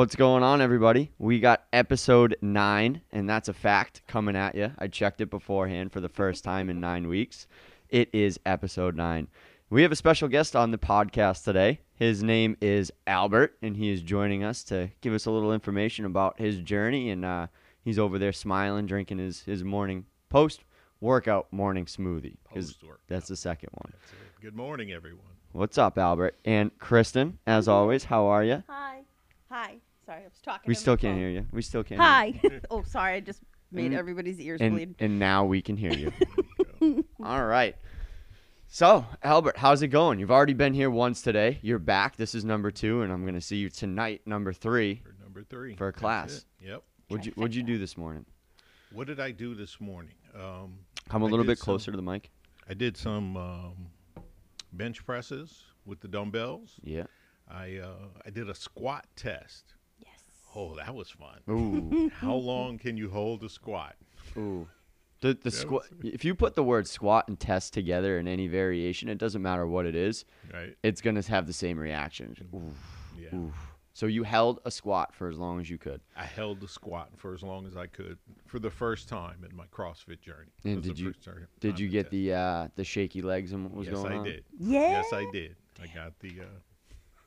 What's going on, everybody? We got episode nine, and that's a fact coming at you. I checked it beforehand for the first time in nine weeks. It is episode nine. We have a special guest on the podcast today. His name is Albert, and he is joining us to give us a little information about his journey. And uh, he's over there smiling, drinking his, his morning post workout morning smoothie. Post-workout. That's the second one. Good morning, everyone. What's up, Albert? And Kristen, as always, how are you? Hi. Hi. Sorry, I was talking. We still can't hear you. We still can't. hear Hi. oh, sorry. I just made Mm. everybody's ears and, bleed. and now we can hear you. All right. So, Albert, how's it going? You've already been here once today. You're back. This is number two, and I'm going to see you tonight, number three. For number three. For a That's class. it. Yep. What'd you What'd you do this morning? What did I do this morning? Um, Come a I little did bit some- closer to the mic. I did some um, bench presses with the dumbbells. Yeah. I uh, I did a squat test. Yes. Oh, that was fun. Ooh. How long can you hold a squat? Ooh. The the That squat. If you put the word squat and test together in any variation, it doesn't matter what it is. Right. It's gonna have the same reaction. Ooh. Yeah. Ooh. So you held a squat for as long as you could. I held the squat for as long as I could for the first time in my CrossFit journey. And did you- Did you get the uh, the shaky legs and what was yes, going I on? Yes, I did. Yeah. Yes, I did. I got the. Uh,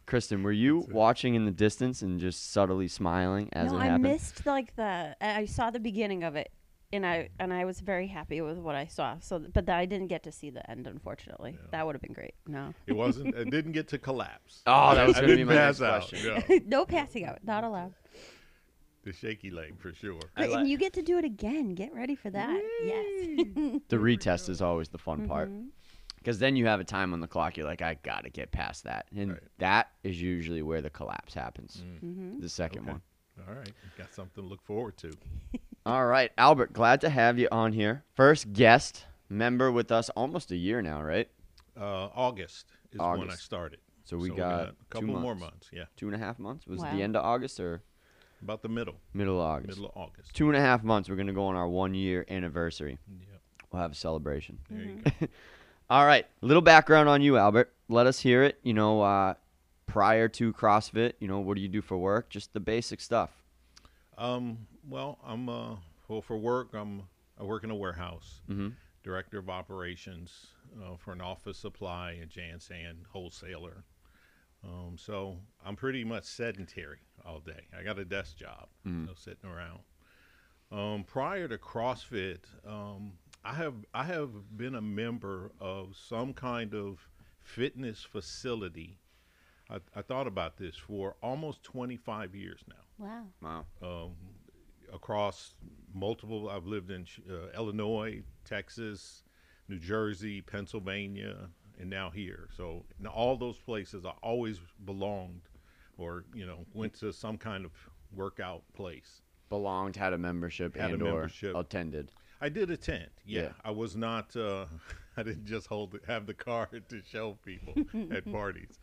Kristen, were you watching in the distance and just subtly smiling as no, it happened? I missed like the. I I saw the beginning of it, and I and I was very happy with what I saw. So, but I didn't get to see the end, unfortunately. Yeah. That would have been great. No. it wasn't. It didn't get to collapse. Oh, that was I gonna be didn't my pass next out, question. no. no passing out. Not allowed. the shaky leg for sure. But, and you get to do it again. Get ready for that. Yes. The retest is always the fun part Mhm. Because then you have a time on the clock. You're like, I gotta get past that, and Right. that is usually where the collapse happens. Mm. Mhm. The second Okay. one. All right, got something to look forward to. All right, Albert, glad to have you on here. First guest member with us, almost a year now, right? Uh, August is when I started. So we So got, a two couple more months. months. Yeah, Two and a half months. Was it Wow. the end of August or about the middle, middle of August? middle of August. Two and a half months. We're gonna go on our one year anniversary. Yeah, We'll have a celebration. there you Mhm. go. All right, little background on you, Albert. Let us hear it. You know, uh, prior to CrossFit, you know, what do you do for work? Just the basic stuff. Um, well, I'm uh, well for work. I'm I work in a warehouse, Mm-hmm. director of operations uh, for an office supply and Jansan wholesaler. Um, so I'm pretty much sedentary all day. I got a desk job, Mm. no sitting around. Um, prior to CrossFit, um, I have I have been a member of some kind of fitness facility. I, I thought about this for almost 25 years now Wow. Wow. um, across multiple. I've lived in uh, Illinois, Texas, New Jersey, Pennsylvania, and now here. So in all those places, I always belonged, or you know, went to some kind of workout place. Belonged, had a membership, Had a and or membership. attended. I did attend. Yeah, Yeah. I was not. Uh, I didn't just hold it, have the card to show people at parties.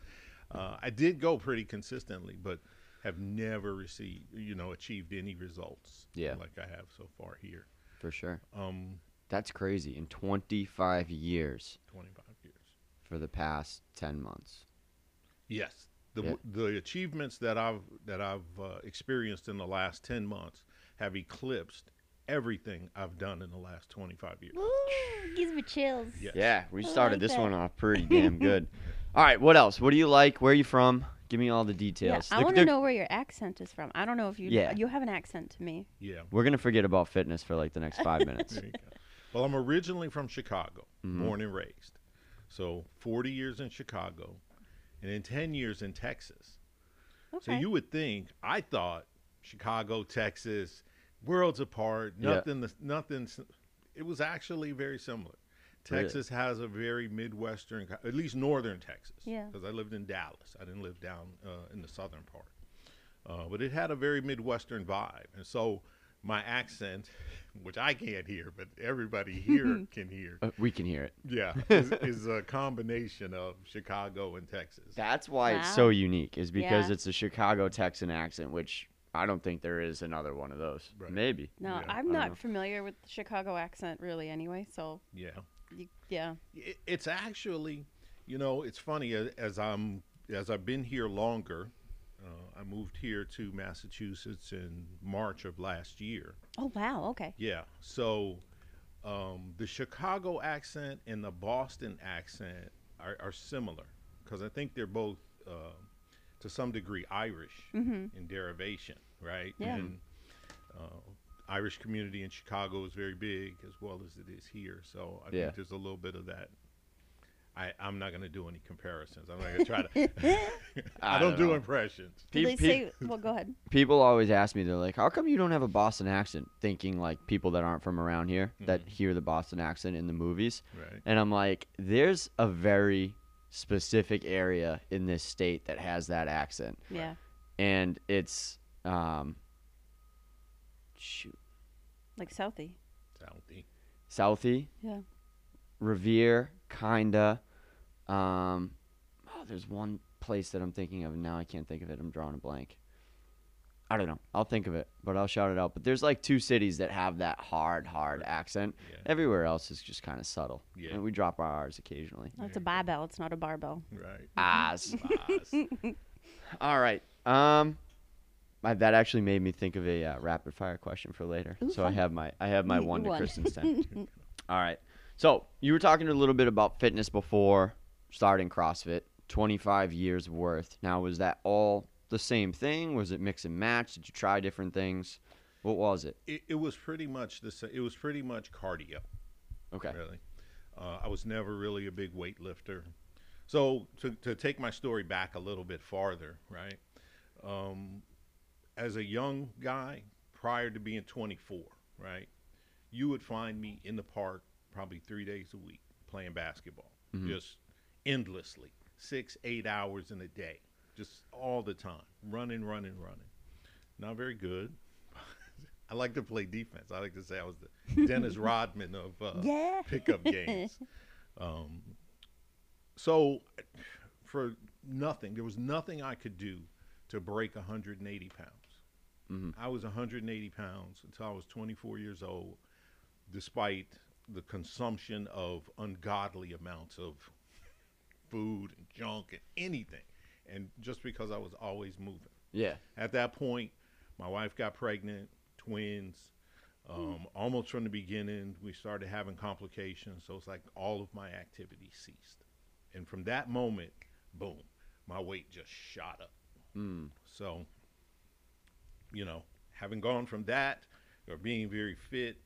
Uh, I did go pretty consistently, but have never received, you know, achieved any results. Yeah. like I have so far here. For sure. Um, That's crazy. In 25 years 25 years. for the past 10 months. Yes, the Yeah. the achievements that I've that I've uh, experienced in the last 10 months have eclipsed everything I've done in the last 25 years. Woo, gives me chills. Yes. Yeah, we started like this that. one off pretty damn good. All right, what else? What do you like? Where are you from? Give me all the details. Yeah, details. I want to know where your accent is from. I don't know if you Yeah. you have an accent to me. Yeah. We're going to forget about fitness for like the next five minutes. There you go. Well, I'm originally from Chicago, Mhm. born and raised. So 40 years in Chicago, and then 10 years in Texas. Okay. So you would think I thought Chicago, Texas, worlds apart. Yeah. Nothing. Nothing. It was actually very similar. Really? Texas has a very midwestern, at least northern Texas. Yeah. Because I lived in Dallas. I didn't live down uh, in the southern part. Uh, but it had a very midwestern vibe, and so my accent, which I can't hear, but everybody here can hear, Uh, we can hear it. yeah, is, is a combination of Chicago and Texas. That's why it's so unique, is because Yeah. it's a Chicago Texan accent, which I don't think there is another one of those. Right. Maybe. No, Yeah, I I'm don't familiar with the Chicago accent really anyway, so Yeah. you, yeah. It, it's actually, you know, it's funny as, as I'm as I've been here longer. Uh, I moved here to Massachusetts in March of last year. Oh wow. Okay. Yeah. So um, the Chicago accent and the Boston accent are, are similar because I think they're both, uh, to some degree, Irish in derivation, right? Yeah. And uh, Irish community in Chicago is very big as well as it is here. So I Yeah. think there's a little bit of that. I, I'm not going to do any comparisons. I'm not going to try to. I, I don't, don't do impressions. Did Pe- they pe- say? Well, go ahead. people always ask me, they're like, "How come you don't have a Boston accent?" Thinking like people that aren't from around here that hear the Boston accent in the movies, Right. and I'm like, "There's a very specific area in this state that has that accent, Yeah. and it's um, shoot, Like Southie. Southie. Southie, Yeah. Revere, kinda. Um, oh, there's one place that I'm thinking of, and now I can't think of it. I'm drawing a blank. I don't know. I'll think of it, but I'll shout it out. But there's like two cities that have that hard, hard accent. Yeah. Everywhere else is just kind of subtle. Yeah. And we drop our R's occasionally. That's a barbell. It's not a barbell. Right. Ahs. All right. Um, my, that actually made me think of a uh, rapid fire question for later. Ooh, so I have my I have my You- one to won. Kristen's ten. All right. So you were talking a little bit about fitness before starting CrossFit. Twenty five years worth. Now was that all the same thing? Was it mix and match? Did you try different things? What was it? it, it was pretty much the same. It was pretty much cardio. Okay. Really, uh, I was never really a big weightlifter. So to to take my story back a little bit farther, right? Um, as a young guy, prior to being 24, right, you would find me in the park probably three days a week playing basketball, just endlessly, six, eight hours in a day, just all the time, running, running, running. Not very good. I like to play defense. I like to say I was the Dennis Rodman of uh, Yeah. pickup games. Um, so, for nothing, there was nothing I could do to break 180 pounds. Mhm. I was 180 pounds until I was 24 years old, despite the consumption of ungodly amounts of food and junk and anything. And just because I was always moving. Yeah. At that point, my wife got pregnant, twins. Um, almost from the beginning, we started having complications. So it's like all of my activity ceased. And from that moment, boom, my weight just shot up. Mm. So, you know, having gone from that or being very fit,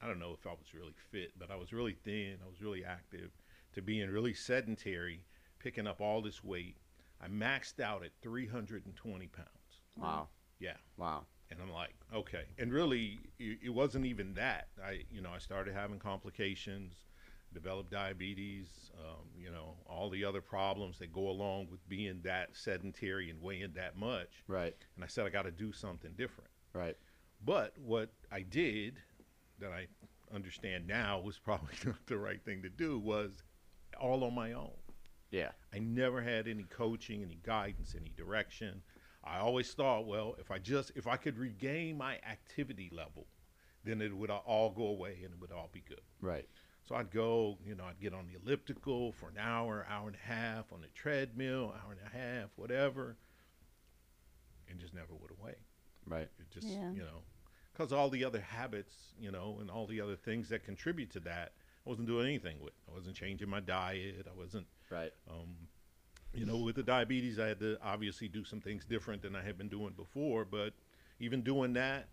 I don't know if I was really fit, but I was really thin, I was really active, to being really sedentary, picking up all this weight. I maxed out at 320 pounds. Wow. Yeah. Wow. And I'm like, okay. And really, it, it wasn't even that. I, you know, I started having complications, developed diabetes, um, you know, all the other problems that go along with being that sedentary and weighing that much. Right. And I said, I got to do something different. Right. But what I did that I understand now was probably not the right thing to do was all on my own. Yeah. I never had any coaching, any guidance, any direction. I always thought, well, if I just if I could regain my activity level, then it would all go away and it would all be good. Right. So I'd go, you know, I'd get on the elliptical for an hour, hour and a half, on the treadmill, hour and a half, whatever, and just never went away. Right. It just, Yeah. you know, because all the other habits, you know, and all the other things that contribute to that, I wasn't doing anything with. I wasn't changing my diet. I wasn't Right. um, you know, with the diabetes, I had to obviously do some things different than I had been doing before. But even doing that,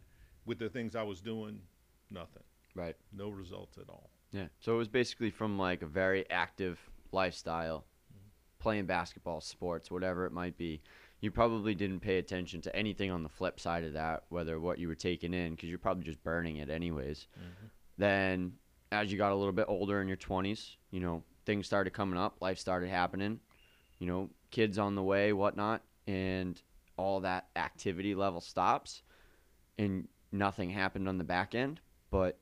with the things I was doing, nothing, Right. no results at all. Yeah. So it was basically from like a very active lifestyle, playing basketball, sports, whatever it might be. You probably didn't pay attention to anything on the flip side of that, whether what you were taking in, because you're probably just burning it anyways. Then, as you got a little bit older in your 20s, you know, things started coming up, life started happening, you know, kids on the way, whatnot, and all that activity level stops, and nothing happened on the back end. But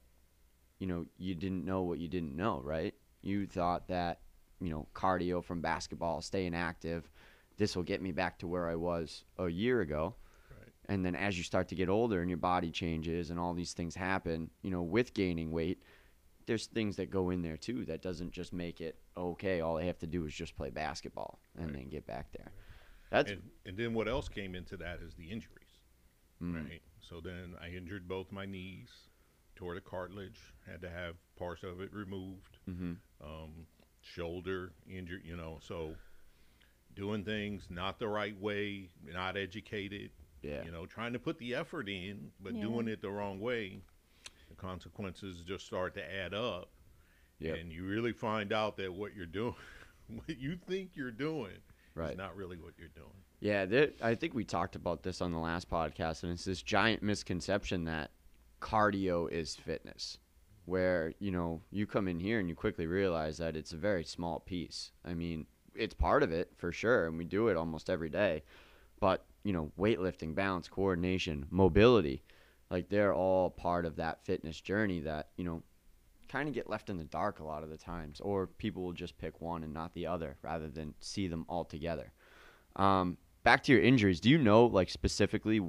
you know, you didn't know what you didn't know, right? You thought that, you know, cardio from basketball, staying active, this will get me back to where I was a year ago. Right. And then as you start to get older and your body changes and all these things happen, you know, with gaining weight, there's things that go in there too that doesn't just make it okay. All I have to do is just play basketball and Right. then get back there. That's and, and then what else came into that is the injuries, mm, right? So then I injured both my knees, tore the cartilage, had to have parts of it removed, hmm um, shoulder injured, you know. So doing things not the right way, not educated, yeah. you know, trying to put the effort in, but Yeah. doing it the wrong way, the consequences just start to add up. Yep. And you really find out that what you're doing, what you think you're doing, Right. is not really what you're doing. Yeah, there, I think we talked about this on the last podcast, and it's this giant misconception that cardio is fitness, where you know you come in here and you quickly realize that it's a very small piece. I mean, it's part of it for sure, and we do it almost every day. But you know, weightlifting, balance, coordination, mobility, like they're all part of that fitness journey that you know kind of get left in the dark a lot of the times, or people will just pick one and not the other rather than see them all together. Um, back to your injuries. Do you know, like specifically,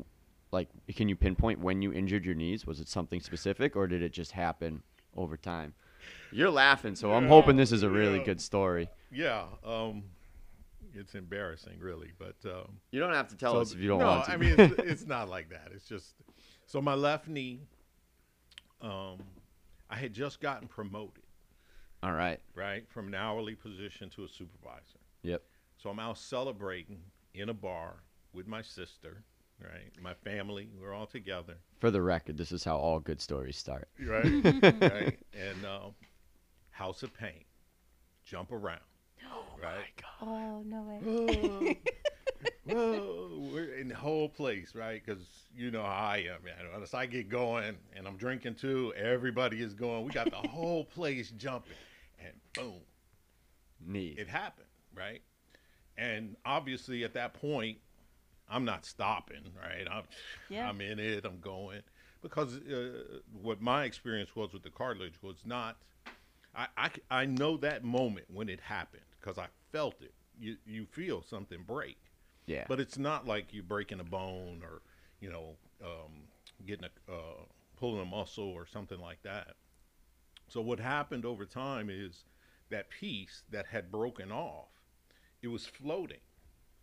like can you pinpoint when you injured your knees? Was it something specific, or did it just happen over time? You're laughing, so I'm hoping this is a really yeah. good story. Yeah, um, it's embarrassing, really, but um, You don't have to tell so us if you don't no, want to. I mean, it's, it's not like that. It's just so my left knee. Um, I had just gotten promoted, all right. right, from an hourly position to a supervisor. Yep. So I'm out celebrating in a bar with my sister, right? My family, we're all together, For the record, this is how all good stories start. right? right? And um, House of Pain, jump around, Oh right? Oh no way. Whoa, whoa, we're in the whole place, right? Because you know how I am, man. Once I get going and I'm drinking too, everybody is going. We got the whole place jumping, and boom, Knee. it happened, right? And obviously, at that point, I'm not stopping, right? I'm, Yeah. I'm in it. I'm going because uh, what my experience was with the cartilage was not. I I know that moment when it happened because I felt it. You you feel something break, yeah. but it's not like you're breaking a bone or you know um, getting a uh, pulling a muscle or something like that. So what happened over time is that piece that had broken off, it was floating,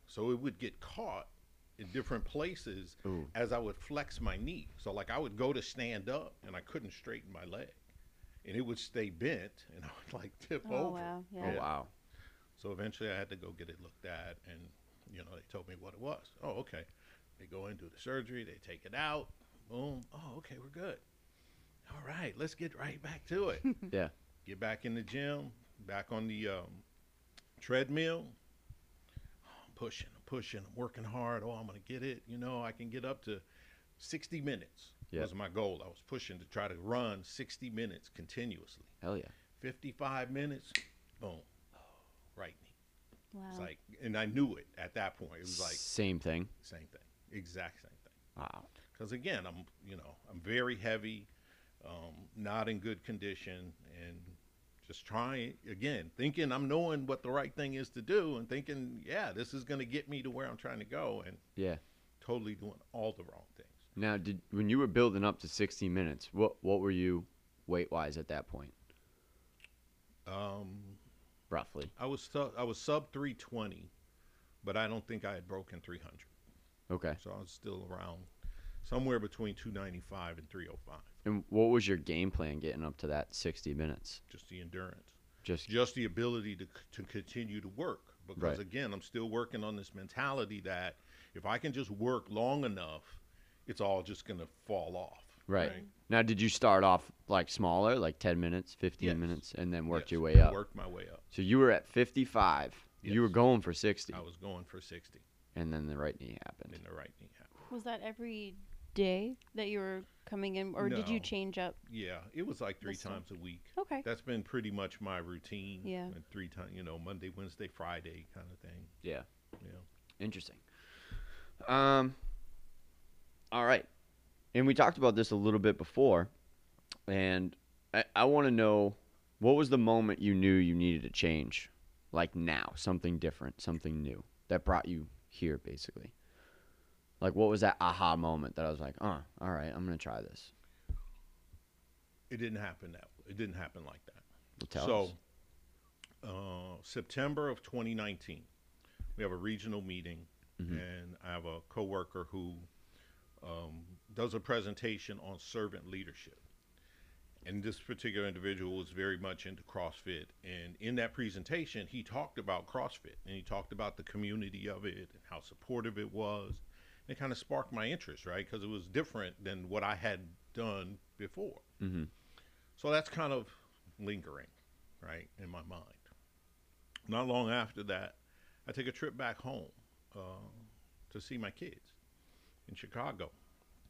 so it would get caught in different places Ooh. as I would flex my knee. So like I would go to stand up and I couldn't straighten my leg, and it would stay bent and I would like tip Oh over. wow. oh wow. So eventually I had to go get it looked at, and you know they told me what it was. Oh, okay. They go in do the surgery, they take it out. Boom. Oh, okay, we're good. All right, let's get right back to it. Yeah. get back in the gym, back on the um, treadmill. I'm pushing, I'm pushing, I'm working hard. Oh, I'm gonna get it. You know, I can get up to 60 minutes. Yeah. Was my goal. I was pushing to try to run 60 minutes continuously. Hell yeah. 55 minutes, boom, right. Wow. It's like, and I knew it at that point. It was like same thing. same thing, exact same thing. Wow. Because again, I'm, you know, I'm very heavy, um, not in good condition, and just trying again, thinking I'm knowing what the right thing is to do, and thinking, yeah, this is going to get me to where I'm trying to go, and Yeah. totally doing all the wrong things. Now, did when you were building up to 60 minutes, what what were you weight wise at that point, Um, roughly? I was su- I was sub 320, but I don't think I had broken 300. Okay. So I was still around somewhere between 295 and 305. And what was your game plan getting up to that 60 minutes? Just the endurance, Just just the ability to to continue to work. Because Right. again, I'm still working on this mentality that if I can just work long enough, it's all just gonna fall off. Right. Now, did you start off like smaller, like 10 minutes, 15 Yes. minutes, and then worked Yes, your way and up? Worked my way up. So you were at 55. You were going for 60, I was going for 60 and then the right knee happened. in the right knee. happened. Was that every day that you were coming in, or did you change up? Yeah, it was like three This time. times a week. Okay. That's been pretty much my routine. Yeah. And three times, you know, Monday, Wednesday, Friday kind of thing. Yeah. Yeah. Interesting. Um. All right, and we talked about this a little bit before, and I, I want to know what was the moment you knew you needed to change, like now, something different, something new that brought you here, basically. Like, what was that aha moment that I was like, oh, all right, I'm gonna try this. It didn't happen that. It didn't happen like that. Well, tell so, uh, September of 2019, we have a regional meeting and I have a coworker who um, does a presentation on servant leadership. And this particular individual was very much into CrossFit. And in that presentation, he talked about CrossFit and he talked about the community of it and how supportive it was. And it kind of sparked my interest, right? Because it was different than what I had done before. Mhm. So that's kind of lingering, right, in my mind. Not long after that, I take a trip back home uh, to see my kids in Chicago.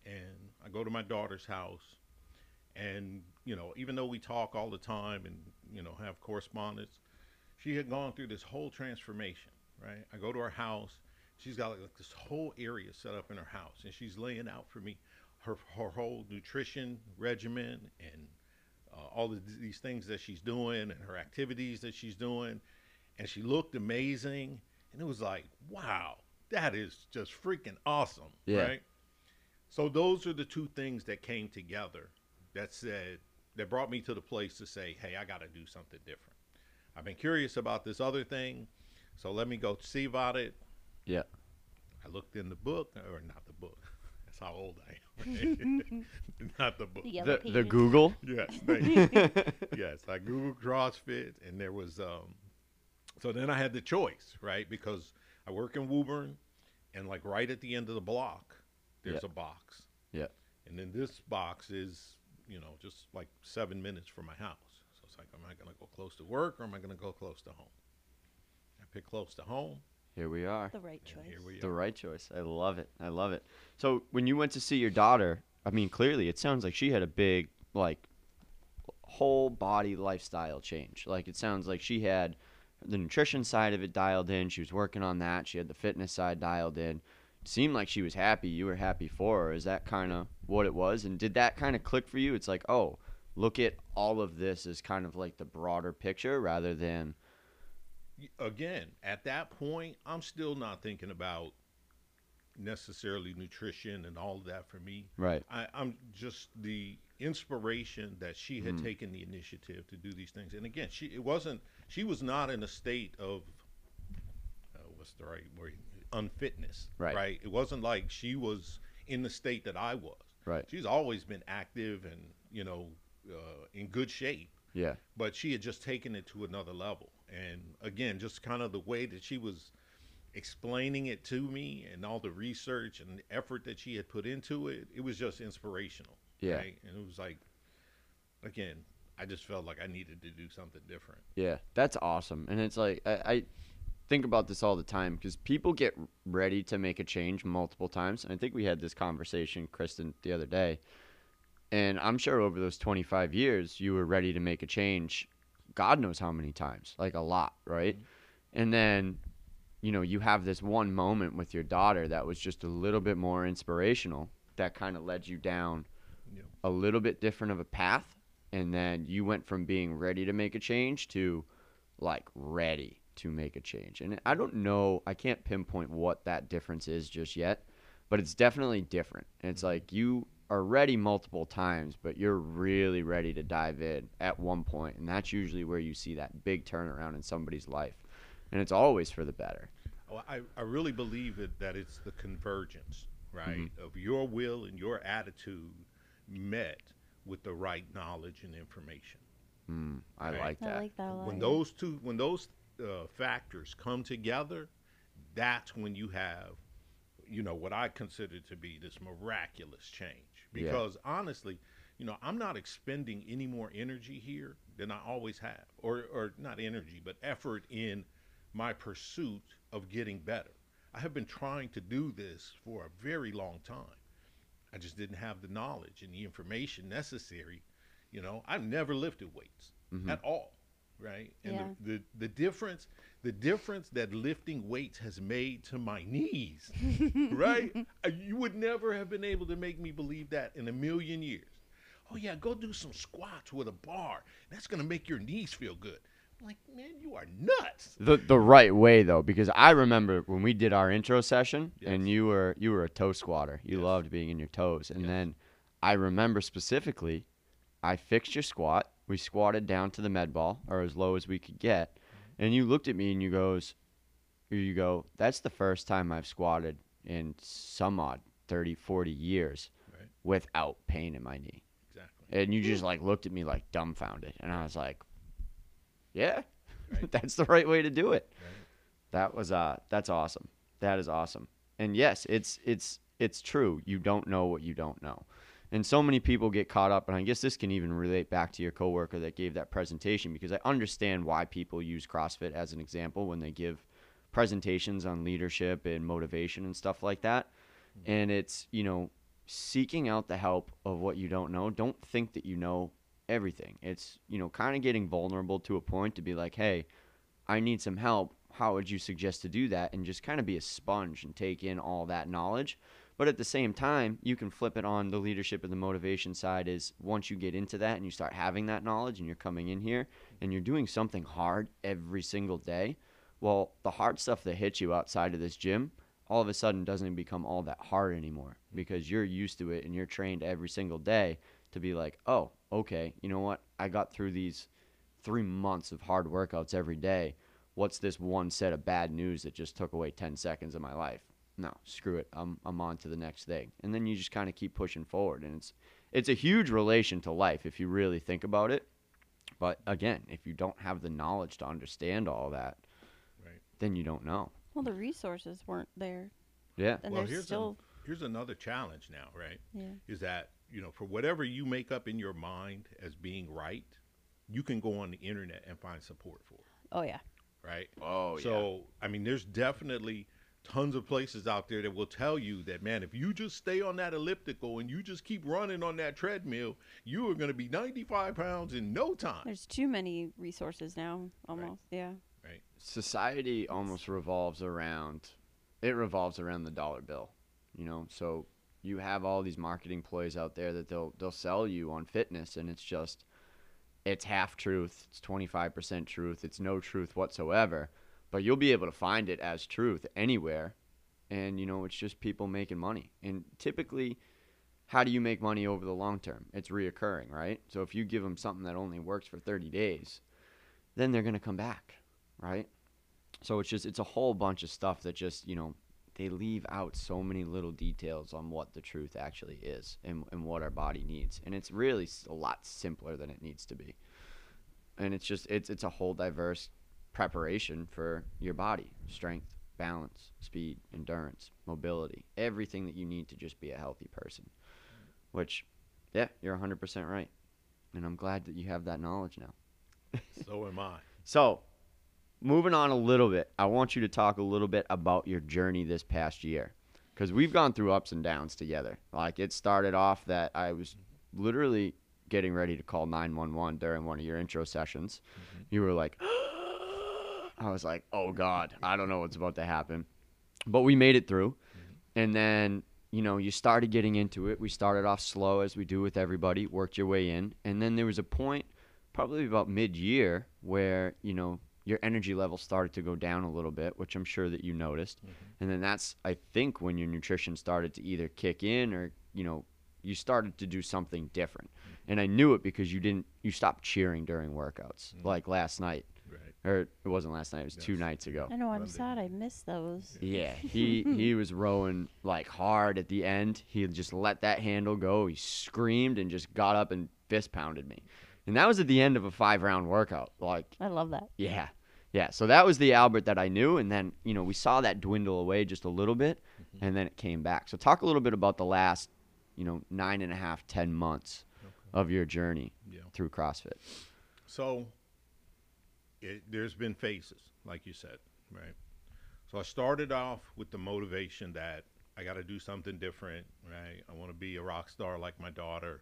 And I go to my daughter's house. And, you know, even though we talk all the time and, you know, have correspondence, she had gone through this whole transformation, right? I go to her house. She's got like this whole area set up in her house. And she's laying out for me her, her whole nutrition regimen and uh, all of these things that she's doing and her activities that she's doing. And she looked amazing. And it was like, wow, that is just freaking awesome. Yeah. Right. So those are the two things that came together that said, that brought me to the place to say, hey, I got to do something different. I've been curious about this other thing. So let me go see about it. Yeah. I looked in the book, or not the book. That's how old I am. not the book. The The, the. Google. Yes, thank you. yes, I googled CrossFit, and there was. Um, so then I had the choice, right? Because I work in Woburn, and like right at the end of the block, there's Yeah. a box. Yeah. And then this box is, you know, just like seven minutes from my house. So it's like, am I going to go close to work or am I going to go close to home? I pick close to home. Here we are. The right choice. Here we The are. right choice. I love it. I love it. So when you went to see your daughter, I mean, clearly it sounds like she had a big, like, whole body lifestyle change. Like it sounds like she had the nutrition side of it dialed in. She was working on that. She had the fitness side dialed in. Seemed like she was happy. You were happy for her. Is that kind of what it was? And did that kind of click for you? It's like, oh, look at all of this as kind of like the broader picture rather than Again, at that point, I'm still not thinking about necessarily nutrition and all of that for me. right. I, I'm just the inspiration that she had Mm. taken the initiative to do these things. And again, she it wasn't she was not in a state of uh, what's the right word unfitness. Right. Right. It wasn't like she was in the state that I was. Right. She's always been active and you know uh, in good shape Yeah. but she had just taken it to another level. And again, just kind of the way that she was explaining it to me and all the research and the effort that she had put into it, it was just inspirational. Yeah. Right? And it was like, again, I just felt like I needed to do something different. Yeah, that's awesome. And it's like I, I think about this all the time because people get ready to make a change multiple times. And I think we had this conversation, Kristen, the other day. And I'm sure over those 25 years, you were ready to make a change. God knows how many times, like a lot, right? Mm-hmm. And then, you know, you have this one moment with your daughter that was just a little bit more inspirational that kind of led you down Yep. a little bit different of a path. And then you went from being ready to make a change to like ready to make a change. And I don't know, I can't pinpoint what that difference is just yet, but it's definitely different. And it's like you are ready multiple times, but you're really ready to dive in at one point, and that's usually where you see that big turnaround in somebody's life. And it's always for the better. Well, I, I really believe it, that it's the convergence, right, Mm-hmm. of your will and your attitude met with the right knowledge and information. Mm, I Right. like that. I like that a lot. when those two when those uh, factors come together that's when you have you know what i consider to be this miraculous change. Yeah. because honestly you know i'm not expending any more energy here than i always have or or not energy but effort in my pursuit of getting better. I have been trying to do this for a very long time. I just didn't have the knowledge and the information necessary you know. I've never lifted weights Mhm. at all right and Yeah. the, the the difference the difference that lifting weights has made to my knees right Uh, you would never have been able to make me believe that in a million years oh yeah go do some squats with a bar that's going to make your knees feel good I'm like man you are nuts the the right way though because I remember when we did our intro session and you were you were a toe squatter. You Yes. loved being in your toes. And Yes. then I remember specifically I fixed your squat. We squatted down to the med ball or as low as we could get. And you looked at me and you goes, you go, that's the first time I've squatted in some odd 30, 40 years Right. without pain in my knee. Exactly. And you just like looked at me like dumbfounded. And I was like, yeah, Right. that's the right way to do it. Right. That was uh that's awesome. That is awesome. And yes, it's it's it's true. You don't know what you don't know. And so many people get caught up and I guess this can even relate back to your coworker that gave that presentation because I understand why people use CrossFit as an example when they give presentations on leadership and motivation and stuff like that. Mm-hmm. And it's, you know, seeking out the help of what you don't know. Don't think that you know everything. It's, you know, kind of getting vulnerable to a point to be like, "Hey, I need some help. How would you suggest to do that?" And just kind of be a sponge and take in all that knowledge. But at the same time, you can flip it on the leadership and the motivation side is once you get into that and you start having that knowledge and you're coming in here and you're doing something hard every single day, well, the hard stuff that hits you outside of this gym all of a sudden doesn't become all that hard anymore because you're used to it and you're trained every single day to be like, oh, okay, you know what? I got through these three months of hard workouts every day. What's this one set of bad news that just took away 10 seconds of my life? No, screw it. I'm, I'm on to the next thing. And then you just kind of keep pushing forward. And it's, it's a huge relation to life if you really think about it. But again, if you don't have the knowledge to understand all that, Right. then you don't know. Well, the resources weren't there, Yeah. and well, there's here's still a, here's another challenge now, right? yeah. Is that you know for whatever you make up in your mind as being right, you can go on the internet and find support for it, Oh yeah. right? Oh, yeah So I mean, there's definitely tons of places out there that will tell you that man, if you just stay on that elliptical and you just keep running on that treadmill, you are going to be 95 pounds in no time. There's too many resources now. Almost. Yeah. Right. society almost revolves around it revolves around the dollar bill you know so you have all these marketing ploys out there that they'll they'll sell you on fitness and it's just it's half truth it's 25% truth it's no truth whatsoever but you'll be able to find it as truth anywhere. And you know it's just people making money. And typically how do you make money over the long term? It's reoccurring right? So if you give them something that only works for 30 days then they're going to come back right? So it's just it's a whole bunch of stuff that just you know they leave out so many little details on what the truth actually is and, and what our body needs. And it's really a lot simpler than it needs to be. And it's just it's it's a whole diverse preparation for your body strength balance speed endurance mobility everything that you need to just be a healthy person which yeah you're 100% right and i'm glad that you have that knowledge now So am I. so, moving on a little bit, I want you to talk a little bit about your journey this past year. Because we've gone through ups and downs together. Like, it started off that I was literally getting ready to call 911 during one of your intro sessions. Mm-hmm. You were like, I was like, oh God, I don't know what's about to happen. But we made it through. Mm-hmm. And then, you know, you started getting into it. We started off slow, as we do with everybody, worked your way in. And then there was a point probably about mid-year where you know your energy level started to go down a little bit which i'm sure that you noticed mm-hmm. and then that's i think when your nutrition started to either kick in or you know you started to do something different mm-hmm. and i knew it because you didn't you stopped cheering during workouts like last night. Or it wasn't last night it was two Yes. nights ago I know. I'm Monday. sad. I missed those. yeah, he he was rowing like hard at the end. He just let that handle go. He screamed and just got up and fist pounded me. And that was at the end of a five round workout. Like, I love that. yeah. Yeah. So that was the Albert that I knew. And then, you know, we saw that dwindle away just a little bit mm-hmm. and then it came back. So talk a little bit about the last, you know, nine and a half, ten months of your journey Yeah. through CrossFit. So it, there's been phases, like you said, right? So I started off with the motivation that I got to do something different, right? I want to be a rock star like my daughter.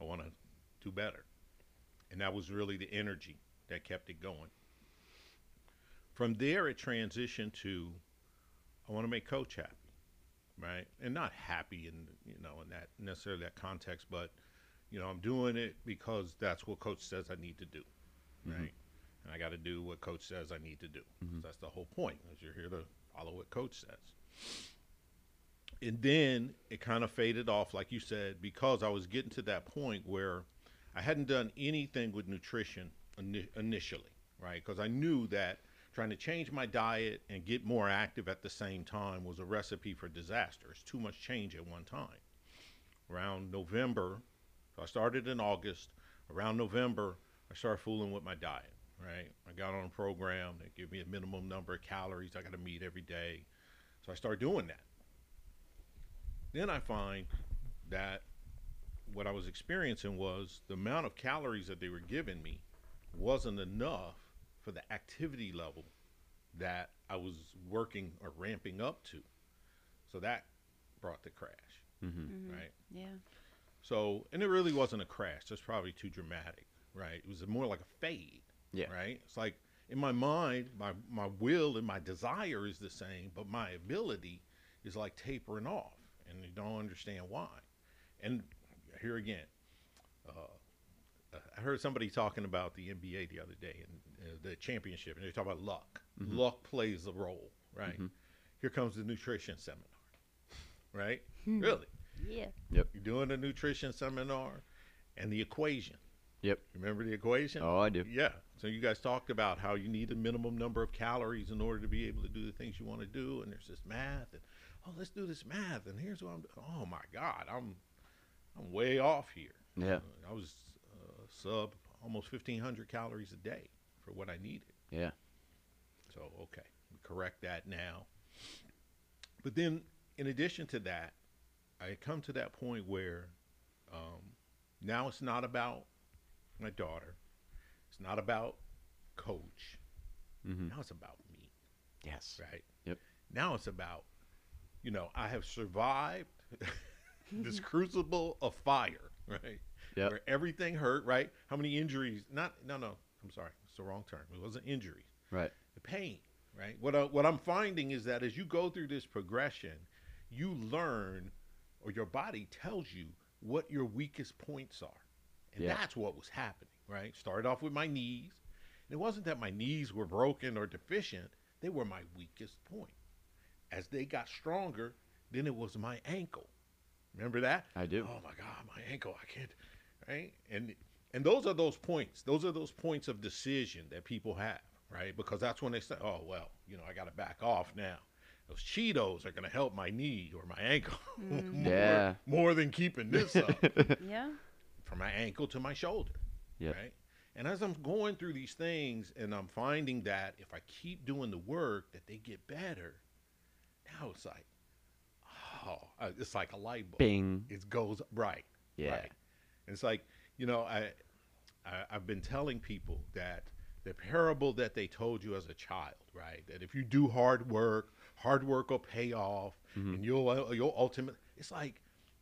I want to do better. And that was really the energy that kept it going. From there, it transitioned to I want to make coach happy, right? And not happy in you know in that necessarily that context, but you know I'm doing it because that's what coach says I need to do, mm-hmm. right? And I got to do what coach says I need to do. 'Cause That's the whole point. Is you're here to follow what coach says. And then it kind of faded off, like you said, because I was getting to that point where I hadn't done anything with nutrition ini- initially, right? Because I knew that trying to change my diet and get more active at the same time was a recipe for disaster. It's too much change at one time. Around November, so I started in August. Around November, I started fooling with my diet. Right, I got on a program that give me a minimum number of calories I got to meet every day. So I started doing that. Then I find that what I was experiencing was the amount of calories that they were giving me wasn't enough for the activity level that I was working or ramping up to. So that brought the crash, Mm-hmm. right? Yeah. So, and it really wasn't a crash. That's probably too dramatic, right? It was more like a fade, Yeah. right? It's like in my mind, my my will and my desire is the same, but my ability is like tapering off, and you don't understand why. And here again, uh, I heard somebody talking about the NBA the other day and uh, the championship, and they talk about luck. Luck plays a role, right? Mhm. Here comes the nutrition seminar, right? Really, Yeah. Yep. you're doing a nutrition seminar, and the equation. Yep. Remember the equation? Oh, I do. Yeah. So you guys talked about how you need a minimum number of calories in order to be able to do the things you want to do, and there's this math, and oh, let's do this math, and here's what I'm. Doing. Oh my God, I'm, I'm way off here. Yeah. Uh, I was uh, sub almost 1,500 calories a day for what I needed. Yeah. So okay, we correct that now. But then, in addition to that, I come to that point where um, now it's not about my daughter. It's not about coach. Mm-hmm. Now it's about me, Yes. right? Yep. Now it's about, you know, I have survived this crucible of fire, right? Yep. Where everything hurt, right? How many injuries? Not, no, no. I'm sorry. It's the wrong term. It wasn't injuries Right. the pain, right? What I, what I'm finding is that as you go through this progression, you learn, or your body tells you what your weakest points are, and Yeah. that's what was happening, right? Started off with my knees. And it wasn't that my knees were broken or deficient; they were my weakest point. As they got stronger, then it was my ankle. Remember that? I do. Oh my God, my ankle! I can't. Right? And and those are those points. Those are those points of decision that people have, right? Because that's when they say, "Oh well, you know, I got to back off now." Those Cheetos are going to help my knee or my ankle more, Yeah. more than keeping this up Yeah. From my ankle to my shoulder, right? And as I'm going through these things, and I'm finding that if I keep doing the work, that they get better. Now it's like, oh, uh, it's like a light bulb Bing. it goes right. Yeah. Right. It's like you know, I, I I've been telling people that the parable that they told you as a child, right? That if you do hard work, hard work will pay off, Mm-hmm. and you'll uh, you'll ultimately. It's like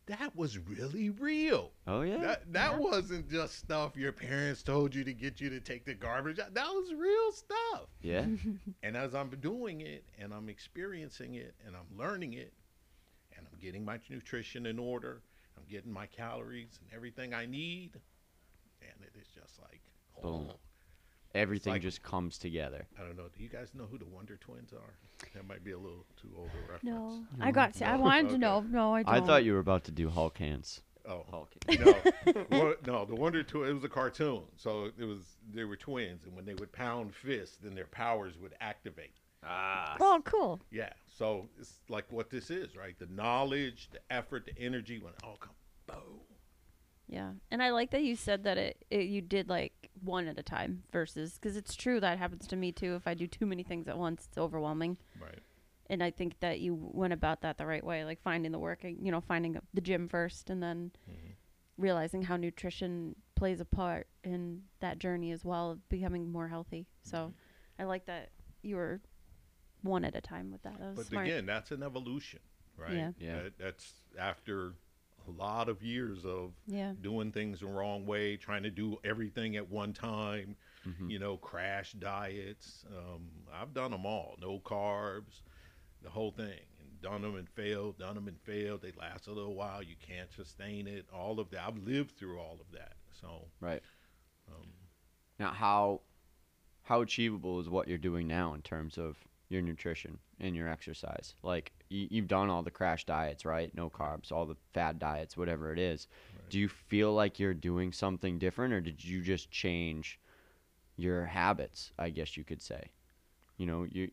that was really real. Oh yeah. That that wasn't just stuff your parents told you to get you to take the garbage out. That was real stuff. yeah. And as I'm doing it and I'm experiencing it and I'm learning it and I'm getting my nutrition in order, I'm getting my calories and everything I need, and it is just like, Boom. oh, Everything like- just comes together. I don't know. Do you guys know who the Wonder Twins are? That might be a little too old a reference. No, I got. To, I wanted Okay. to know. No, I don't. I thought you were about to do Hulk hands. Oh, Hulk. no, Wo- no. The Wonder Twins. It was a cartoon, so it was they were twins, and when they would pound fists, then their powers would activate. Ah. Oh, cool. Yeah. So it's like what this is, right? The knowledge, the effort, the energy, when it all come boom. Yeah, and I like that you said that it, it you did like one at a time versus because it's true that happens to me too. If I do too many things at once, it's overwhelming. Right. And I think that you went about that the right way, like finding the work, you know, finding the gym first, and then Mhm. realizing how nutrition plays a part in that journey as well, of becoming more healthy. So I like that you were one at a time with that. That was But smart. again, that's an evolution, right? Yeah. Yeah. That, that's after a lot of years of yeah. doing things the wrong way, trying to do everything at one time, Mhm. you know, crash diets. Um, I've done them all. No carbs, the whole thing. And done them and failed, done them and failed. They last a little while. You can't sustain it. All of that. I've lived through all of that. So, Right. um, Now, how how achievable is what you're doing now in terms of your nutrition and your exercise? Like you, you've done all the crash diets, right? No carbs, all the fad diets, whatever it is. Right. Do you feel like you're doing something different, or did you just change your habits? I guess you could say. You know, you.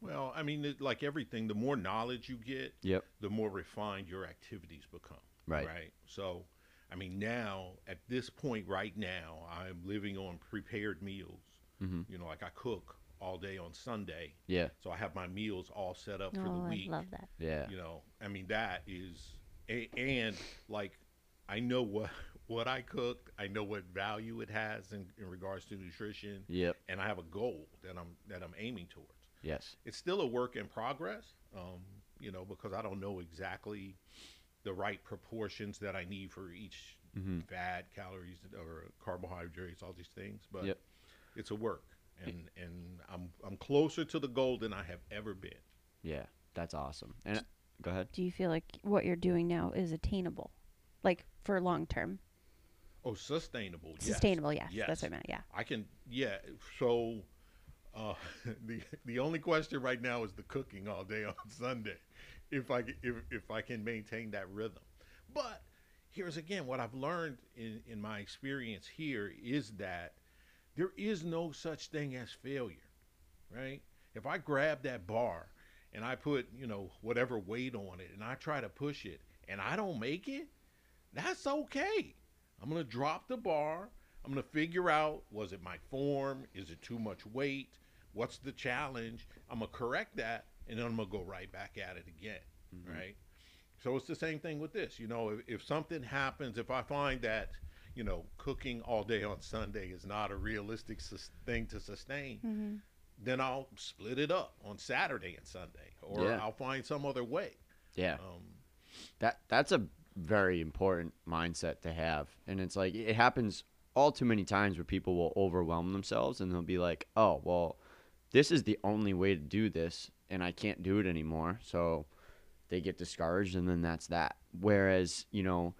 Well, I mean, like everything, the more knowledge you get, Yep. the more refined your activities become. Right. Right. So, I mean, now at this point, right now, I'm living on prepared meals. hmm You know, like I cook all day on Sunday, Yeah. so I have my meals all set up for the oh, I week. love that. Yeah. You know, I mean, that is, a, and like, I know what what I cooked. I know what value it has in, in regards to nutrition, Yep. and I have a goal that I'm that I'm aiming towards Yes. it's still a work in progress, um, you know, because I don't know exactly the right proportions that I need for each hmm fat, calories, or carbohydrates, all these things. But Yep. it's a work, and and I'm I'm closer to the goal than I have ever been. Yeah. That's awesome. And go ahead. Do you feel like what you're doing now is attainable, like for long term, Oh, sustainable, yes. sustainable? Yes, Yes. that's what I meant. Yeah. I can, yeah. So, uh, the the only question right now is the cooking all day on Sunday, if I if if I can maintain that rhythm. But here's again what I've learned in in my experience here is that there is no such thing as failure, right? If I grab that bar and I put you know whatever weight on it and I try to push it and I don't make it, that's okay. I'm gonna drop the bar. I'm gonna figure out was it my form? Is it too much weight? What's the challenge? I'm gonna correct that, and then I'm gonna go right back at it again, mm-hmm. right? So it's the same thing with this. You know, if, if something happens, if I find that you know cooking all day on Sunday is not a realistic sus- thing to sustain, Mm-hmm. then I'll split it up on Saturday and Sunday, or Yeah. I'll find some other way. Yeah. Um, That that's a very important mindset to have. And it's like it happens all too many times where people will overwhelm themselves and they'll be like, "Oh, well, this is the only way to do this and I can't do it anymore." So they get discouraged and then that's that. Whereas, you know,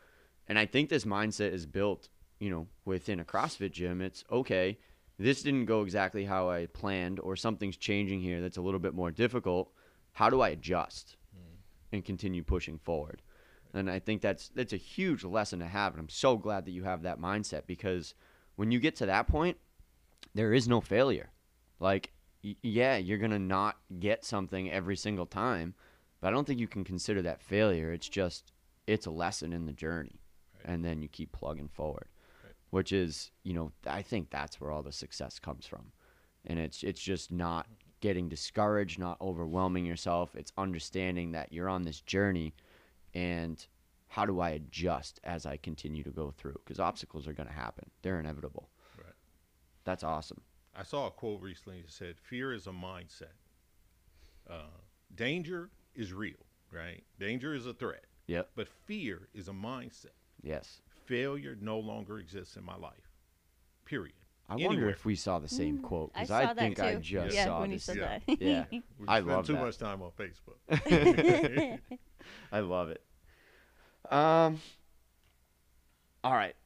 and I think this mindset is built, you know, within a CrossFit gym. It's okay, this didn't go exactly how I planned or something's changing here that's a little bit more difficult. How do I adjust hmm. and continue pushing forward? And I think that's that's a huge lesson to have and I'm so glad that you have that mindset because when you get to that point, there is no failure. Like y- yeah, you're going to not get something every single time, but I don't think you can consider that failure. It's just it's a lesson in the journey. And then you keep plugging forward. Right. Which is, you know, I think that's where all the success comes from. And it's it's just not getting discouraged, not overwhelming yourself. It's understanding that you're on this journey and how do I adjust as I continue to go through? Because obstacles are going to happen. They're inevitable. Right. That's awesome. I saw a quote recently that said, "Fear is a mindset. Uh, danger is real, right? Danger is a threat, Yep. but fear is a mindset. Yes. Failure no longer exists in my life. Period. I wonder if we saw the same Mm, quote because saw I, that think I just yeah, saw when you this. said yeah. that. Yeah. We I spend love too that. much time on Facebook. I love it. Um. All right.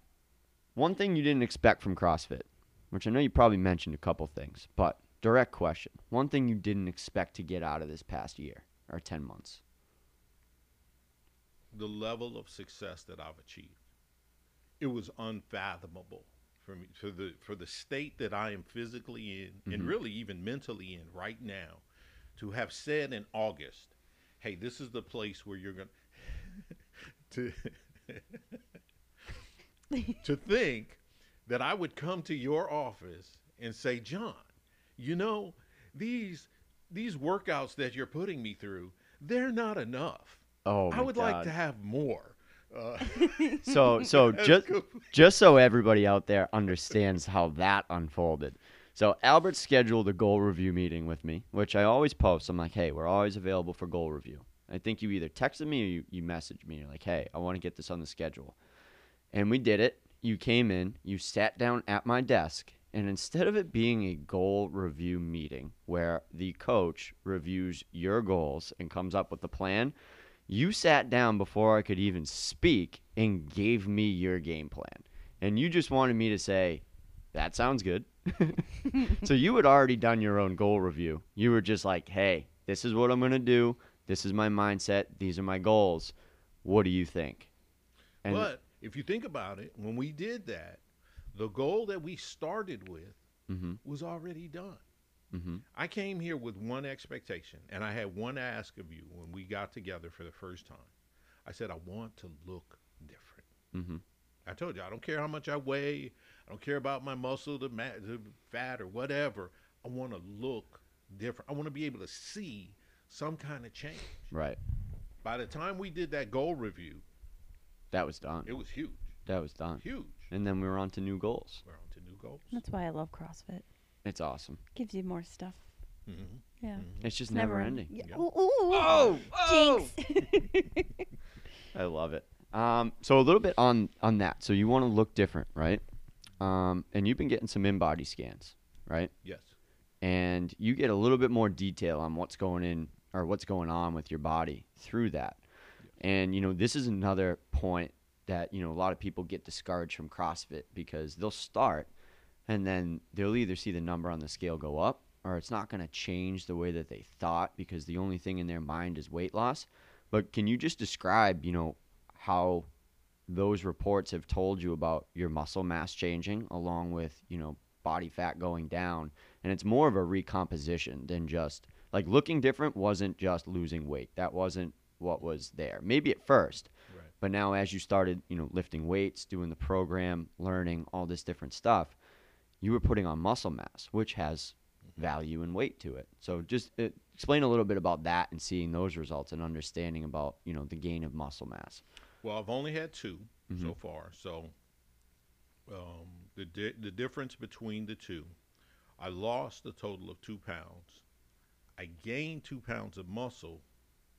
One thing you didn't expect from CrossFit, which I know you probably mentioned a couple things, but direct question. One thing you didn't expect to get out of this past year or 10 months. The level of success that I've achieved, it was unfathomable for me for the for the state that I am physically in and Mhm. really even mentally in right now, to have said in August, "Hey, this is the place where you're going to to think that I would come to your office and say, John, you know, these these workouts that you're putting me through, they're not enough. Oh my I would like to have more. Uh, So so just just so everybody out there understands how that unfolded. So Albert scheduled a goal review meeting with me, which I always post. I'm like, hey, we're always available for goal review. I think you either texted me or you, you messaged me. You're like, hey, I want to get this on the schedule. And we did it. You came in, you sat down at my desk, and instead of it being a goal review meeting where the coach reviews your goals and comes up with a plan, you sat down before I could even speak and gave me your game plan. And you just wanted me to say, that sounds good. so you had already done your own goal review. You were just like, hey, this is what I'm going to do. This is my mindset. These are my goals. What do you think? And but if you think about it, when we did that, the goal that we started with Mhm. was already done. Mm-hmm. I came here with one expectation, and I had one ask of you when we got together for the first time. I said, I want to look different. Mm-hmm. I told you, I don't care how much I weigh. I don't care about my muscle, the, ma- the fat, or whatever. I want to look different. I want to be able to see some kind of change. Right. By the time we did that goal review, That was done. it was huge, That was done. huge. And then we were on to new goals. We're on to new goals. That's why I love CrossFit. It's awesome. Gives you more stuff. hmm Yeah. It's just It's never, end- ending. Yeah. Yeah. Ooh, ooh, ooh. Oh, Jinx. I love it. Um, so a little bit on on that. So you want to look different, right? Um, and you've been getting some InBody scans, right? Yes. And you get a little bit more detail on what's going in or what's going on with your body through that. And you know, this is another point that you know a lot of people get discouraged from CrossFit because they'll start and then they'll either see the number on the scale go up or it's not going to change the way that they thought because the only thing in their mind is weight loss. But can you just describe, you know, how those reports have told you about your muscle mass changing along with, you know, body fat going down and it's more of a recomposition than just like looking different wasn't just losing weight. That wasn't what was there. Maybe at first, Right. but now as you started, you know, lifting weights, doing the program, learning all this different stuff, you were putting on muscle mass, which has value and weight to it. So just uh, explain a little bit about that and seeing those results and understanding about, you know, the gain of muscle mass. Well, I've only had 2 so Mhm. far. So um, the di- the difference between the two, I lost a total of two pounds. I gained two pounds of muscle,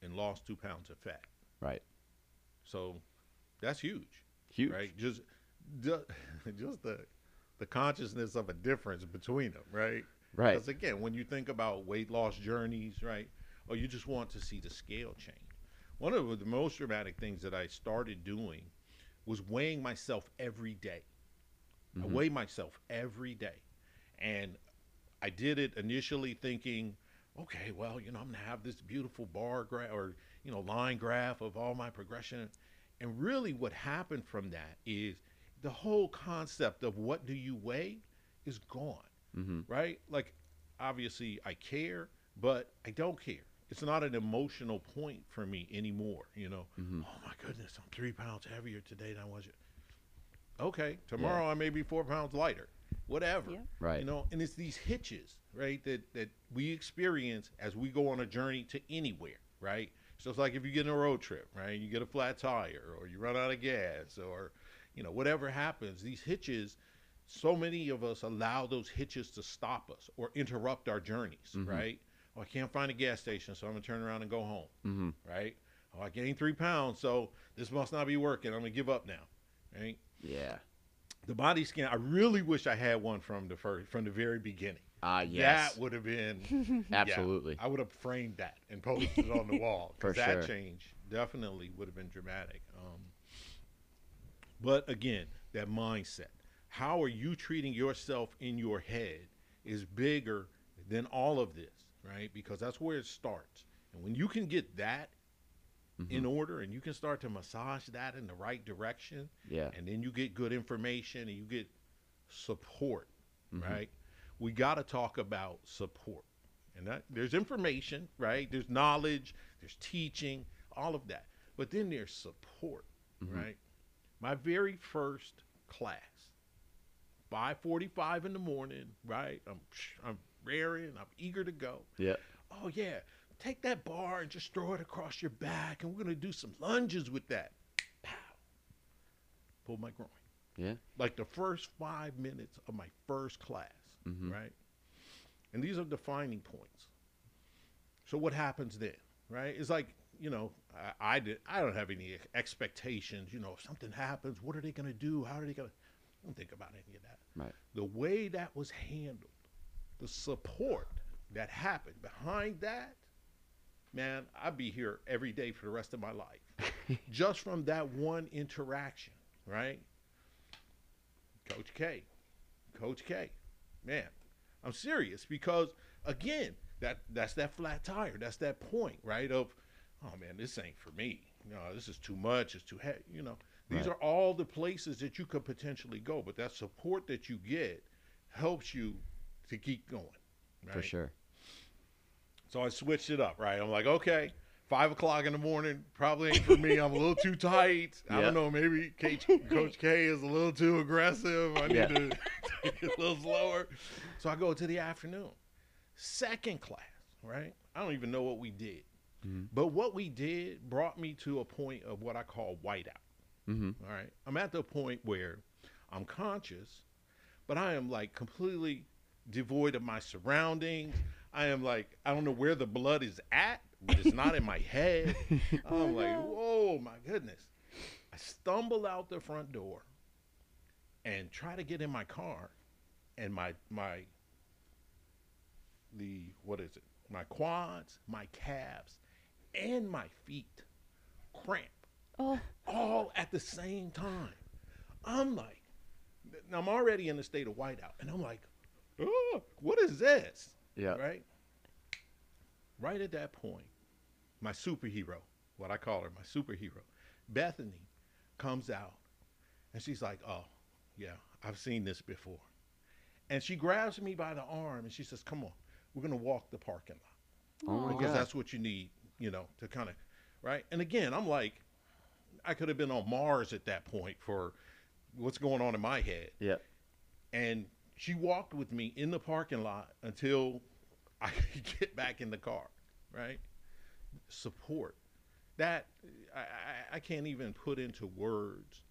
and lost two pounds of fat. Right. So that's huge, Huge. right? Just ju- just the the consciousness of a difference between them, right? Right. Because again, when you think about weight loss journeys, right, or you just want to see the scale change. One of the most dramatic things that I started doing was weighing myself every day. I Mhm. weigh myself every day. And I did it initially thinking, okay, well, you know, I'm going to have this beautiful bar graph or, you know, line graph of all my progression. And really what happened from that is the whole concept of what do you weigh is gone Mm-hmm. right? Like, obviously, I care, but I don't care. It's not an emotional point for me anymore. You know, Mhm. oh my goodness, I'm three pounds heavier today than I was. Okay, tomorrow I may be four pounds lighter. Whatever. Yep. Right. You know, and it's these hitches, right, that that we experience as we go on a journey to anywhere, right? So it's like if you get in a road trip, right? You get a flat tire, or you run out of gas, or you know, whatever happens, these hitches. So many of us allow those hitches to stop us or interrupt our journeys, Mhm. right? Oh, I can't find a gas station, so I'm gonna turn around and go home, Mm-hmm. right? Oh, I gained three pounds, so this must not be working. I'm gonna give up now, right? Yeah. The body scan. I really wish I had one from the first, from the very beginning. Ah, yes. That would have been Absolutely. I would have framed that and posted it on the wall For because that sure. change definitely would have been dramatic. Um, but again, that mindset. How are you treating yourself in your head is bigger than all of this, right? Because that's where it starts. And when you can get that in Mhm. order and you can start to massage that in the right direction, Yeah. and then you get good information and you get support, Mhm. right? We got to talk about support. And that, there's information, right? There's knowledge, there's teaching, all of that. But then there's support, Mhm. right? My very first class, 5:45 in the morning, right? I'm I'm raring, I'm eager to go. Yeah. Oh yeah, take that bar and just throw it across your back, and we're gonna do some lunges with that. Pow. Pull my groin. Yeah. Like the first five minutes of my first class, Mhm. right? And these are defining points. So what happens then, right? It's like you know, I, I did. I don't have any expectations. You know, if something happens, what are they gonna do? How are they gonna? Don't think about any of that. Right. The way that was handled, the support that happened behind that, man, I'd be here every day for the rest of my life. Just from that one interaction, right? Coach K. Coach K. Man, I'm serious because again, that that's that flat tire. That's that point, right? Of, oh man, this ain't for me. No, this is too much. It's too heavy. You know, these Right. are all the places that you could potentially go, but that support that you get helps you to keep going, for sure. So I switched it up, right? I'm like, okay, five o'clock in the morning probably ain't for me. I'm a little too tight. I Yeah. don't know. Maybe K- Coach K is a little too aggressive. I need Yeah. to take it a little slower. So I go to the afternoon, second class, right? I don't even know what we did, Mhm. but what we did brought me to a point of what I call whiteout. hmm All right. I'm at the point where I'm conscious, but I am like completely devoid of my surroundings. I am like, I don't know where the blood is at, but it's not in my head. I'm like, whoa, my goodness. I stumble out the front door and try to get in my car, and my, my, the, what is it? My quads, my calves, and my feet cramp Oh, all at the same time. I'm like, now I'm already in a state of whiteout, and I'm like, oh, what is this? Yeah. Right? Right at that point, my superhero, what I call her, my superhero, Bethany, comes out, and she's like, oh, yeah, I've seen this before. And she grabs me by the arm, and she says, come on, we're going to walk the parking lot Oh my because God. that's what you need, you know, to kind of, right? And again, I'm like, I could have been on Mars at that point for what's going on in my head. Yeah. And she walked with me in the parking lot until I could get back in the car, right? Support. That, I, I, can't even put into words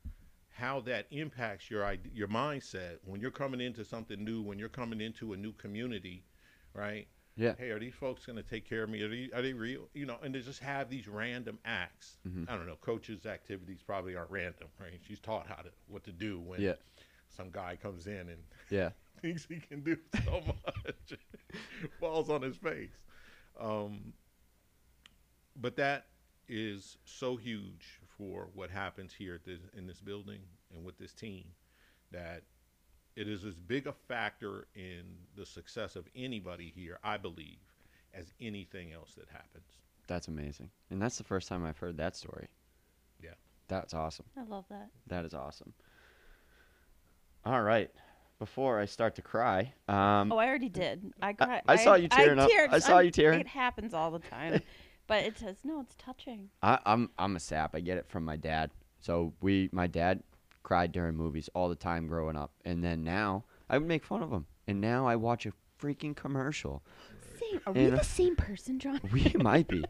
how that impacts your your mindset when you're coming into something new, when you're coming into a new community, right? Yeah. hey, are these folks going to take care of me? Are they, are they real? You know, and they just have these random acts. Mhm. I don't know. Coaches' activities probably aren't random, right? She's taught how to what to do when Yeah. some guy comes in and Yeah. thinks he can do so much, falls on his face. Um, but that is so huge for what happens here at this, in this building and with this team that it is as big a factor in the success of anybody here, I believe, as anything else that happens. That's amazing. And that's the first time I've heard that story. Yeah. That's awesome. I love that. That is awesome. All right. Before I start to cry, um, Oh, I already did. I cried. I saw you tearing up. teared. I saw I'm- you tearing. It happens all the time, but it says no. It's touching. I, I'm I'm a sap. I get it from my dad. So we, my dad, cried during movies all the time growing up, and then now I would make fun of him, and now I watch a freaking commercial. Same. Are we the same person, John? We might be.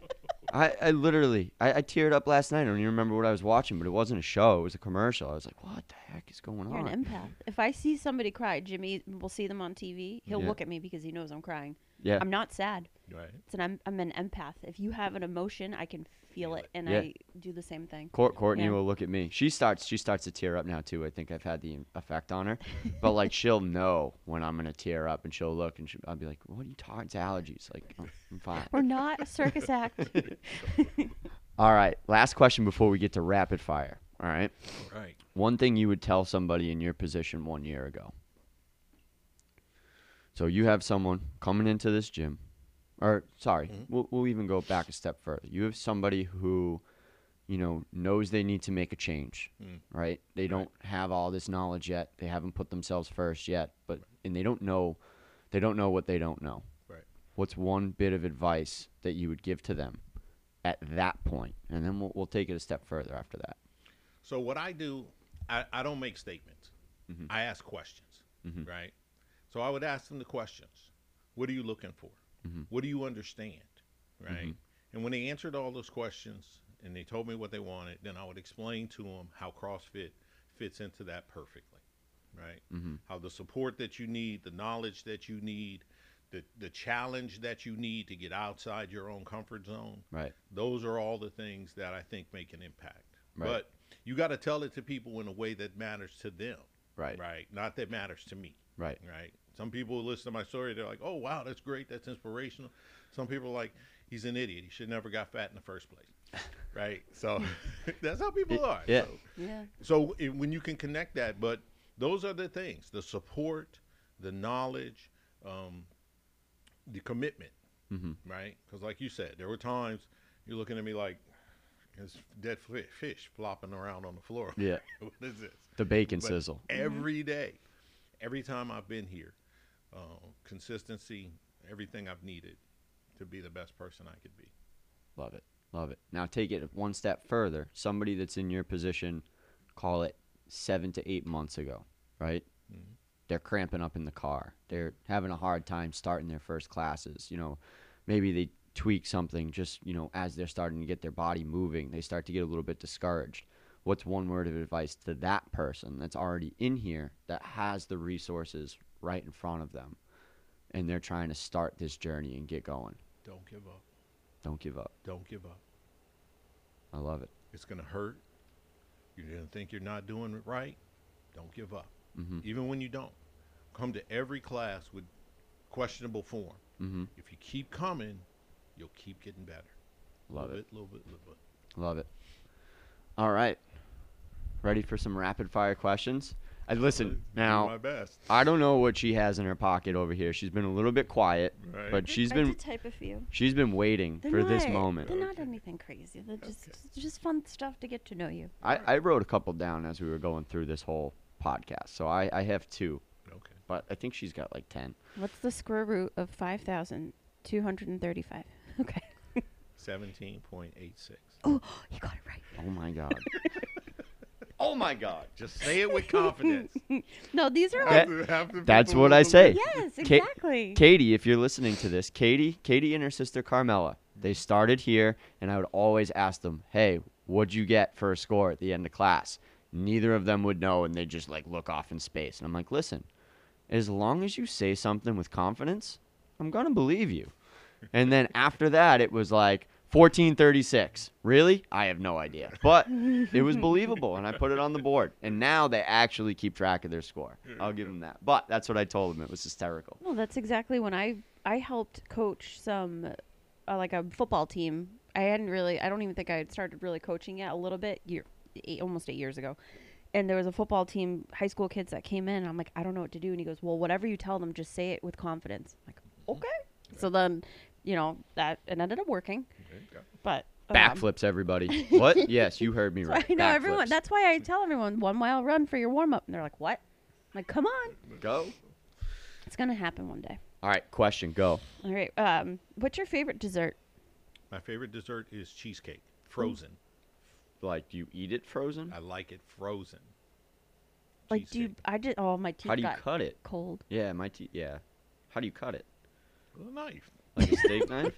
I, I literally I, I teared up last night. I don't even remember what I was watching, but it wasn't a show. It was a commercial. I was like, what the heck is going You're on? an empath. If I see somebody cry, Jimmy will see them on TV. He'll Yeah. look at me because he knows I'm crying. Yeah. I'm not sad. Right. It's an I'm, I'm an empath. If you have an emotion, I can feel Feel it, it. and Yeah. I do the same thing. Court, Courtney Yeah. will look at me. She starts. She starts to tear up now too. I think I've had the effect on her. but like she'll know when I'm gonna tear up, and she'll look, and she, I'll be like, "What are you talking? It's allergies." Like, "Oh, I'm fine. We're not a circus act. All right. Last question before we get to rapid fire. All right. Right. One thing you would tell somebody in your position one year ago. So you have someone coming into this gym, or sorry, Mhm. we'll, we'll even go back a step further. You have somebody who, you know, knows they need to make a change, Mm. right? They Right. don't have all this knowledge yet. They haven't put themselves first yet, but and they don't know, they don't know what they don't know. Right. What's one bit of advice that you would give to them at that point? and then we'll we'll take it a step further after that. So what I do, I, I don't make statements. Mhm. I ask questions, Mhm. right? So I would ask them the questions. What are you looking for? Mhm. What do you understand? Right? Mhm. And when they answered all those questions and they told me what they wanted, then I would explain to them how CrossFit fits into that perfectly. Right? hmm How the support that you need, the knowledge that you need, the, the challenge that you need to get outside your own comfort zone Right. those are all the things that I think make an impact. Right. But you got to tell it to people in a way that matters to them, Right. right? Not that matters to me, Right. right? Some people who listen to my story, they're like, "Oh, wow, that's great, that's inspirational." Some people are like, "He's an idiot. He should never got fat in the first place," right? So that's how people are. yeah. So, yeah. so it, when you can connect that, but those are the things: the support, the knowledge, um, the commitment hmm right? Because like you said, there were times you're looking at me like there's dead fi- fish flopping around on the floor. Yeah. what is this? The bacon But sizzle. Every day, every time I've been here, uh, consistency everything I've needed to be the best person I could be. Love it. Love it. Now take it one step further. Somebody that's in your position, call it seven to eight months ago, right? Mhm. They're cramping up in the car. They're having a hard time starting their first classes. You know, maybe they tweak something just, you know, as they're starting to get their body moving. They start to get a little bit discouraged. What's one word of advice to that person that's already in here that has the resources right in front of them and they're trying to start this journey and get going? Don't give up. Don't give up. Don't give up. I love it. It's going to hurt. You're going to think you're not doing it right. Don't give up. Mm-hmm. Even when you don't. Come to every class with questionable form. Mm-hmm. If you keep coming, you'll keep getting better. Love little it. Bit, little bit, little bit. Love it. All right. Ready for some rapid fire questions? I listen now. my best. I don't know what she has in her pocket over here. She's been a little bit quiet, Right. but she's I been did type a few. she's been waiting They're for this not- moment. They're not anything crazy. They're just just fun stuff to get to know you. I, I wrote a couple down as we were going through this whole podcast, so I, I have two, okay. but I think she's got like ten. What's the square root of five thousand two hundred and thirty-five? Okay. 17.86. Oh, you got it right. Oh my god. oh my god. Just say it with confidence. No, these are That- all. Half the- half the that's what I say. believe. Yes, Ka- exactly. Katie, if you're listening to this, Katie, Katie and her sister Carmela, they started here, and I would always ask them, "Hey, what'd you get for a score at the end of class?" Neither of them would know, and they just like look off in space. And I'm like, "Listen, as long as you say something with confidence, I'm gonna believe you." And then after that, it was like 1436. Really? I have no idea, but it was believable, and I put it on the board. And now they actually keep track of their score. I'll give them that. But that's what I told them. It was hysterical. Well, that's exactly when I I helped coach some uh, like a football team. I hadn't really I don't even think I had started really coaching yet a little bit year eight, almost 8 years ago. And there was a football team, high school kids that came in and I'm like, I don't know what to do and he goes, "Well, whatever you tell them, just say it with confidence." I'm like, "Okay." So then, you know, that it ended up working. Okay. But um, Backflips, everybody. what? Yes, you heard me right. I know everyone. Backflips. That's why I tell everyone one mile run for your warm up, and they're like, "What?" I'm like, "Come on, go. it's gonna happen one day." All right, question. Go. All right. Um, what's your favorite dessert? My favorite dessert is cheesecake, frozen. Like, do you eat it frozen? I like it frozen. Like, do you? Cheesecake. I did. Oh, my teeth How do you got cut it? cold. Yeah, my teeth. Yeah. How do you cut it? With a knife. Like a steak knife?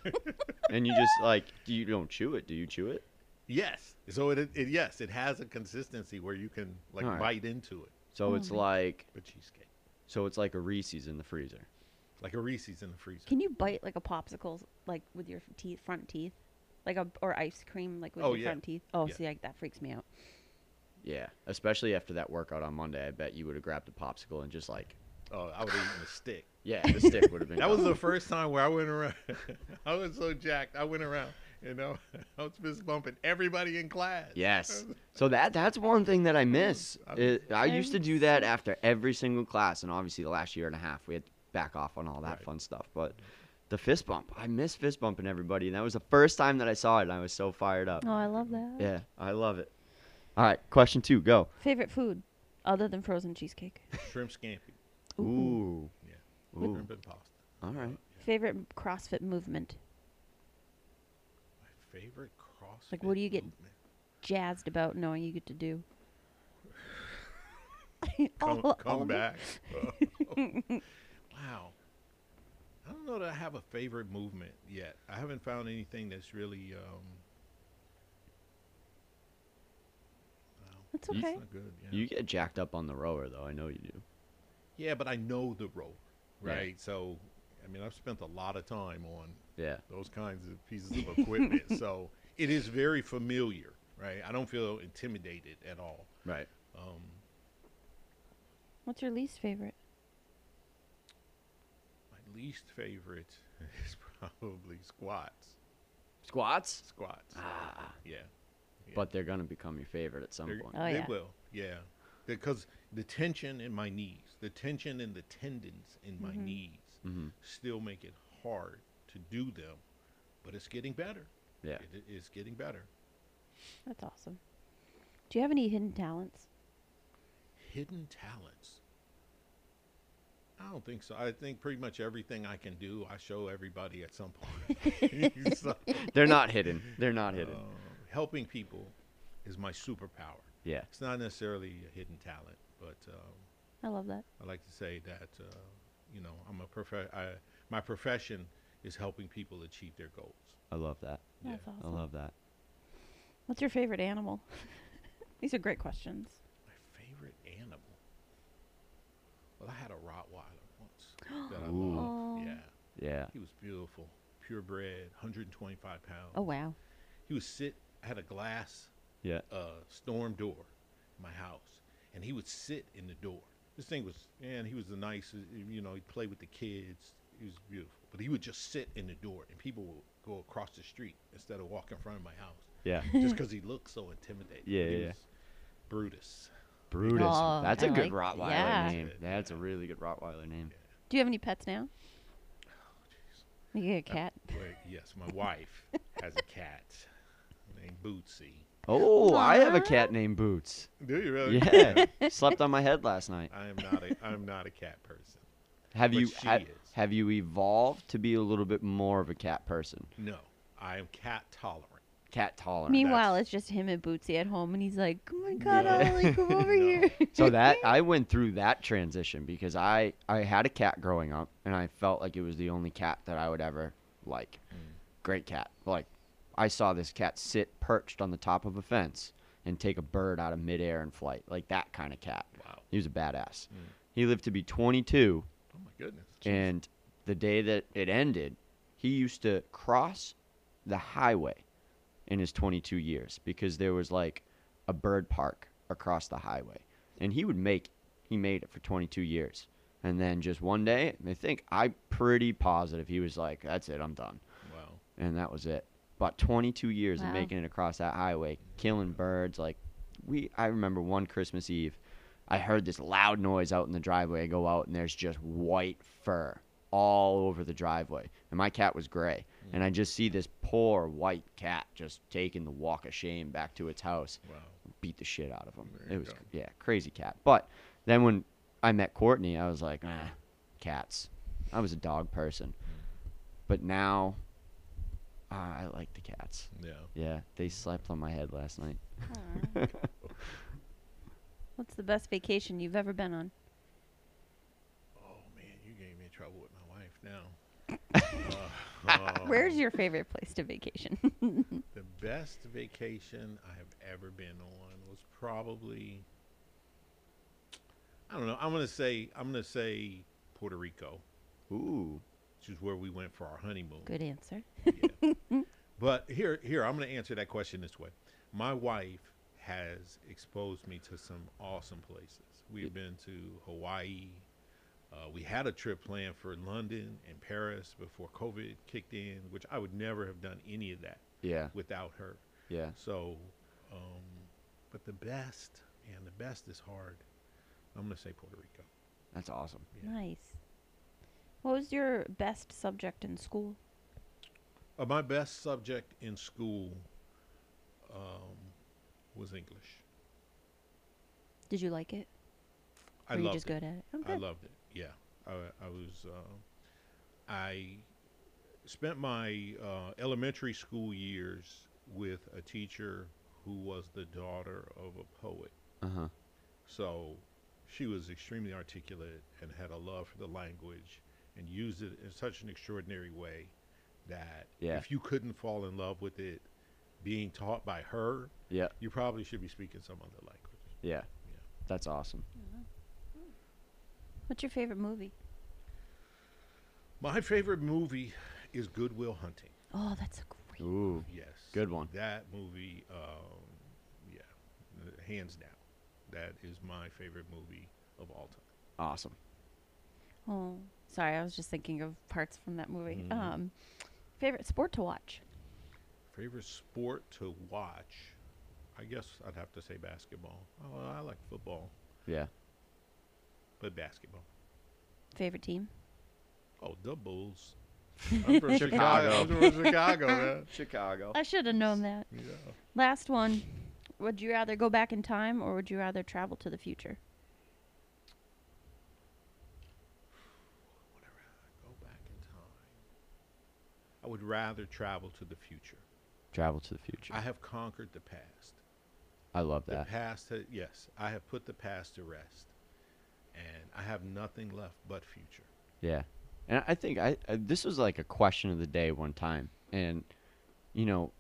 And you just like do you don't chew it? Do you chew it? Yes. So it, it yes, it has a consistency where you can like Alright. bite into it. So Oh it's like A cheesecake, so it's like a Reese's in the freezer. like a Reese's in the freezer. Can you bite like a popsicle, like with your teeth, front teeth, like a or ice cream, like with Oh, your yeah. front teeth? Oh, Yeah. see, like, that freaks me out. Yeah, especially after that workout on Monday, I bet you would have grabbed a popsicle and just like Oh, I would have eaten a stick. yeah, the stick would have been. That was the first time where I went around. I was so jacked. I went around, you know, I was fist bumping everybody in class. Yes. So that that's one thing that I miss. I- It- I used to do that after every single class, and obviously the last year and a half we had to back off on all that Right. fun stuff. But the fist bump, I miss fist bumping everybody, and that was the first time that I saw it, and I was so fired up. Oh, I love that. Yeah, I love it. All right, question two, go. Favorite food, other than frozen cheesecake. Shrimp scampi, Ooh. Yeah. Ooh. shrimp and pasta. All right. Favorite CrossFit movement. My favorite CrossFit. Like, what do you get- movement. Jazzed about knowing you get to do. Come, All- come all back. wow. I don't know that I have a favorite movement yet. I haven't found anything that's really. Um, wow, That's okay. it's not good. Yeah. You get jacked up on the rower, though. I know you do. Yeah, but I know the rope, Yeah. right? So, I mean, I've spent a lot of time on Yeah. those kinds of pieces of equipment. so it is very familiar, right? I don't feel intimidated at all. Right. Um, What's your least favorite? my least favorite is probably squats. Squats. Squats. Ah. Yeah. Yeah. But they're gonna become your favorite at some They're- point. Oh, they yeah. will. Yeah. Because the tension in my knees, the tension in the tendons in my Mhm. knees hmm still make it hard to do them, but it's getting better. Yeah. It is getting better. That's awesome. Do you have any hidden talents? Hidden talents. I don't think so. I think pretty much everything I can do, I show everybody at some point. So, They're not hidden. They're not hidden. uh, helping people is my superpower. Yeah. It's not necessarily a hidden talent, but um, I love that. I like to say that uh, you know I'm a prof- I, my profession is helping people achieve their goals. I love that. That's awesome. I love that. What's your favorite animal? These are great questions. My favorite animal. Well, I had a Rottweiler once that I Ooh. Loved. Yeah, Yeah. he was beautiful, purebred, 125 pounds. Oh wow. He would sit. I had a glass Yeah. uh, storm door in my house, and he would sit in the door. This thing was, man, he was the nicest. You know, he'd play with the kids. He was beautiful, but he would just sit in the door, and people would go across the street instead of walk in front of my house, Yeah. just because he looked so intimidating. Yeah, He yeah, yeah. was Brutus. Brutus. Oh, That's I a good like- Rottweiler yeah. name. That's a really good Rottweiler name. Do you have any pets now? Oh, jeez. You get a cat. Wait, yes, my wife has a cat named Bootsy. Oh, I have a cat named Boots. Do you really? Yeah. Slept on my head last night. I am not a I'm not a cat person. Have But you she ha- is. have you evolved to be a little bit more of a cat person? No, I am cat tolerant. Cat tolerant. Meanwhile, that's- it's just him and Bootsy at home, and he's like, "Oh my God, Yeah. Ollie, come over No. here." so that I went through that transition because I I had a cat growing up and I felt like it was the only cat that I would ever like. Mm. Great cat. Like I saw this cat sit perched on the top of a fence and take a bird out of midair in flight. Like that kind of cat. Wow. He was a badass. Mm. He lived to be 22 Oh my goodness. and the day that it ended, he used to cross the highway in his 22 years because there was like a bird park across the highway. And he would make he made it for 22 years. And then just one day, I think I'm pretty positive he was like, "That's it, I'm done." Wow. And that was it. But 22 years of making it across that highway, killing birds like we I remember one Christmas Eve I heard this loud noise out in the driveway. I go out and there's just white fur all over the driveway. And my cat was gray. And I just see this poor white cat just taking the walk of shame back to its house. Wow. Beat the shit out of him. There It was go. yeah, crazy cat. But then when I met Courtney, I was like, ah, cats. I was a dog person. But now ah, I like the cats. Yeah. Yeah, they slept on my head last night. Aw. What's the best vacation you've ever been on? Oh man, you gave me trouble with my wife now. Uh, uh, Where's your favorite place to vacation? the best vacation I have ever been on was probably I don't know. I'm gonna say I'm gonna say Puerto Rico, Ooh. Which is where we went for our honeymoon. Good answer. Yeah. but here, here, I'm going to answer that question this way. My wife has exposed me to some awesome places. We've been to Hawaii. Uh, we had a trip planned for London and Paris before COVID kicked in, which I would never have done any of that Yeah, without her. yeah. So, um, but the best, and the best is hard. I'm going to say Puerto Rico. That's awesome. Yeah. Nice. What was your best subject in school? Uh, my best subject in school um, was English. Did you like it? I Were you loved just it. good at it? Oh, I good. loved it. Yeah, I, I was. Uh, I spent my uh, elementary school years with a teacher who was the daughter of a poet. Uh huh. So she was extremely articulate and had a love for the language and used it in such an extraordinary way that Yeah. if you couldn't fall in love with it being taught by her, Yeah, you probably should be speaking some other language. yeah. That's awesome. What's your favorite movie? My favorite movie is Good Will Hunting. Oh, that's a great. Ooh, Yes. Good one. That movie, um, yeah, hands down. That is my favorite movie of all time. awesome. Oh, sorry, I was just thinking of parts from that movie. Mhm. Um, favorite sport to watch? Favorite sport to watch? I guess I'd have to say basketball. Oh, I like football, Yeah. but basketball. Favorite team? Oh, the Bulls. I'm from Chicago. I'm from Chicago, man. Chicago. I should have known that. Yeah. Last one. Would you rather go back in time or would you rather travel to the future? I would rather travel to the future. Travel to the future. I have conquered the past. I love that. The past, ha- yes, I have put the past to rest, and I have nothing left but future. Yeah, and I think I, I this was like a question of the day one time, and you know,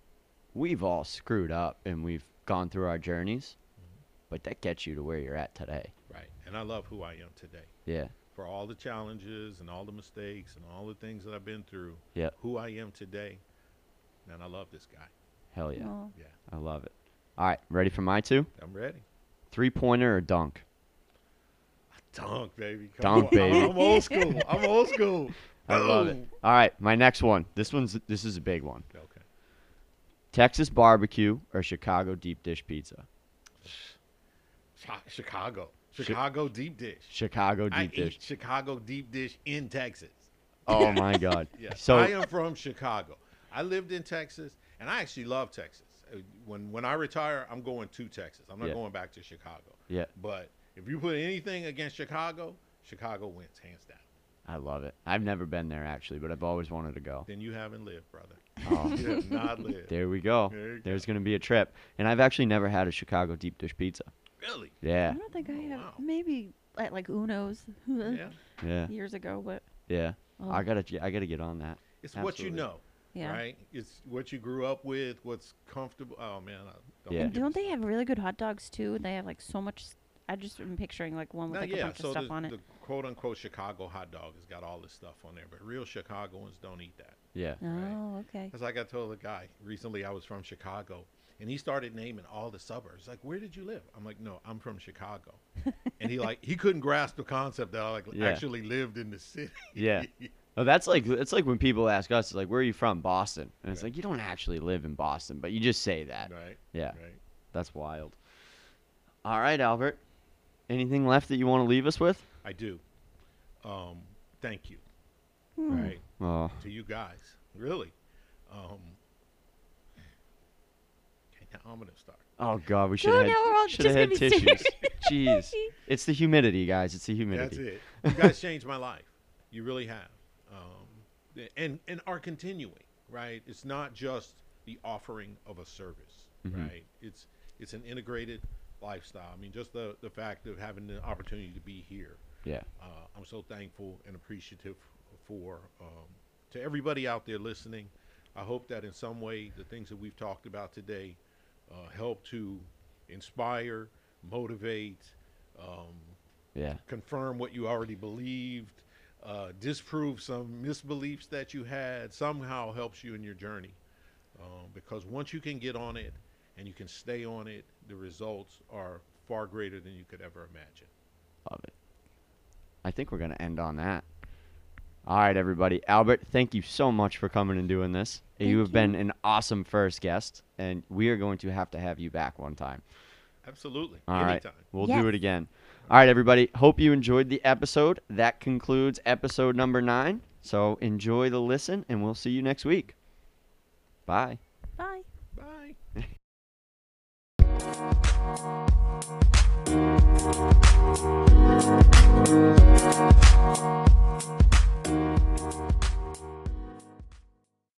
we've all screwed up and we've gone through our journeys, mm-hmm. but that gets you to where you're at today. Right. And I love who I am today. Yeah, For all the challenges and all the mistakes and all the things that I've been through, Yep. who I am today, man, I love this guy. hell yeah, Oh. Yeah, I love it. All right, ready for my two? I'm ready. Three pointer or dunk? Dunk, baby. Dunk, on. baby. I'm, I'm old school. I'm old school. I love it. All right, my next one. This one's this is a big one. Okay. Texas barbecue or Chicago deep dish pizza? Chi- Chicago. Deep dish. Chicago I deep dish. eat Chicago deep dish in Texas. Oh my God. Yeah. So I am from Chicago. I lived in Texas, and I actually love Texas. Uh, When when I retire, I'm going to Texas. I'm not Yeah. going back to Chicago. yeah, But if you put anything against Chicago, Chicago wins hands down. I love it. I've never been there actually, but I've always wanted to go. Then you haven't lived, brother. Oh, You have not lived. there we go. There There's go. gonna be a trip, and I've actually never had a Chicago deep dish pizza. Really? Yeah, I don't think I Oh, have. wow. Maybe at like Uno's Yeah. yeah, years ago, but yeah. oh, I gotta, I gotta get on that. It's what you know, yeah. right? It's what you grew up with, what's comfortable. Oh man, I, don't Yeah. And get me don't they have really good hot dogs too? They have like so much. I just am picturing like one with Now, like yeah, a bunch so of stuff the, on it. the quote unquote Chicago hot dog has got all this stuff on there, but real Chicagoans don't eat that. Yeah, Oh, okay. Because like I told a guy recently, I was from Chicago, and he started naming all the suburbs. Like, where did you live? I'm like, no, I'm from Chicago. and he like he couldn't grasp the concept that I like Yeah. actually lived in the city. Yeah. Oh, that's like it's like when people ask us, like, where are you from? Boston, and it's Right. like you don't actually live in Boston, but you just say that. right. Yeah, Right. that's wild. All right, Albert. Anything left that you want to leave us with? I do. Um, thank you. Hmm. Right Oh, to you guys. Really. Um, okay, now I'm gonna start. oh God, we should have now we're had, should have had tissues. Jeez, it's the humidity, guys. It's the humidity. That's it. You guys changed my life. You really have. Um, and and are continuing. Right. It's not just the offering of a service. Mhm. Right. It's it's an integrated lifestyle. I mean, just the the fact of having the opportunity to be here. Yeah. Uh, I'm so thankful and appreciative for um, to everybody out there listening. I hope that in some way the things that we've talked about today uh, help to inspire, motivate, um, Yeah. confirm what you already believed, uh, disprove some misbeliefs that you had, somehow helps you in your journey. Um, because once you can get on it and you can stay on it, the results are far greater than you could ever imagine. Love it. I think we're gonna end on that. All right, everybody. Albert, thank you so much for coming and doing this. you have you. been an awesome first guest, and we are going to have to have you back one time. Absolutely. All right. Anytime. We'll do it again. All right, everybody. Hope you enjoyed the episode. That concludes episode number nine. So enjoy the listen, and we'll see you next week. Bye. Bye. Bye.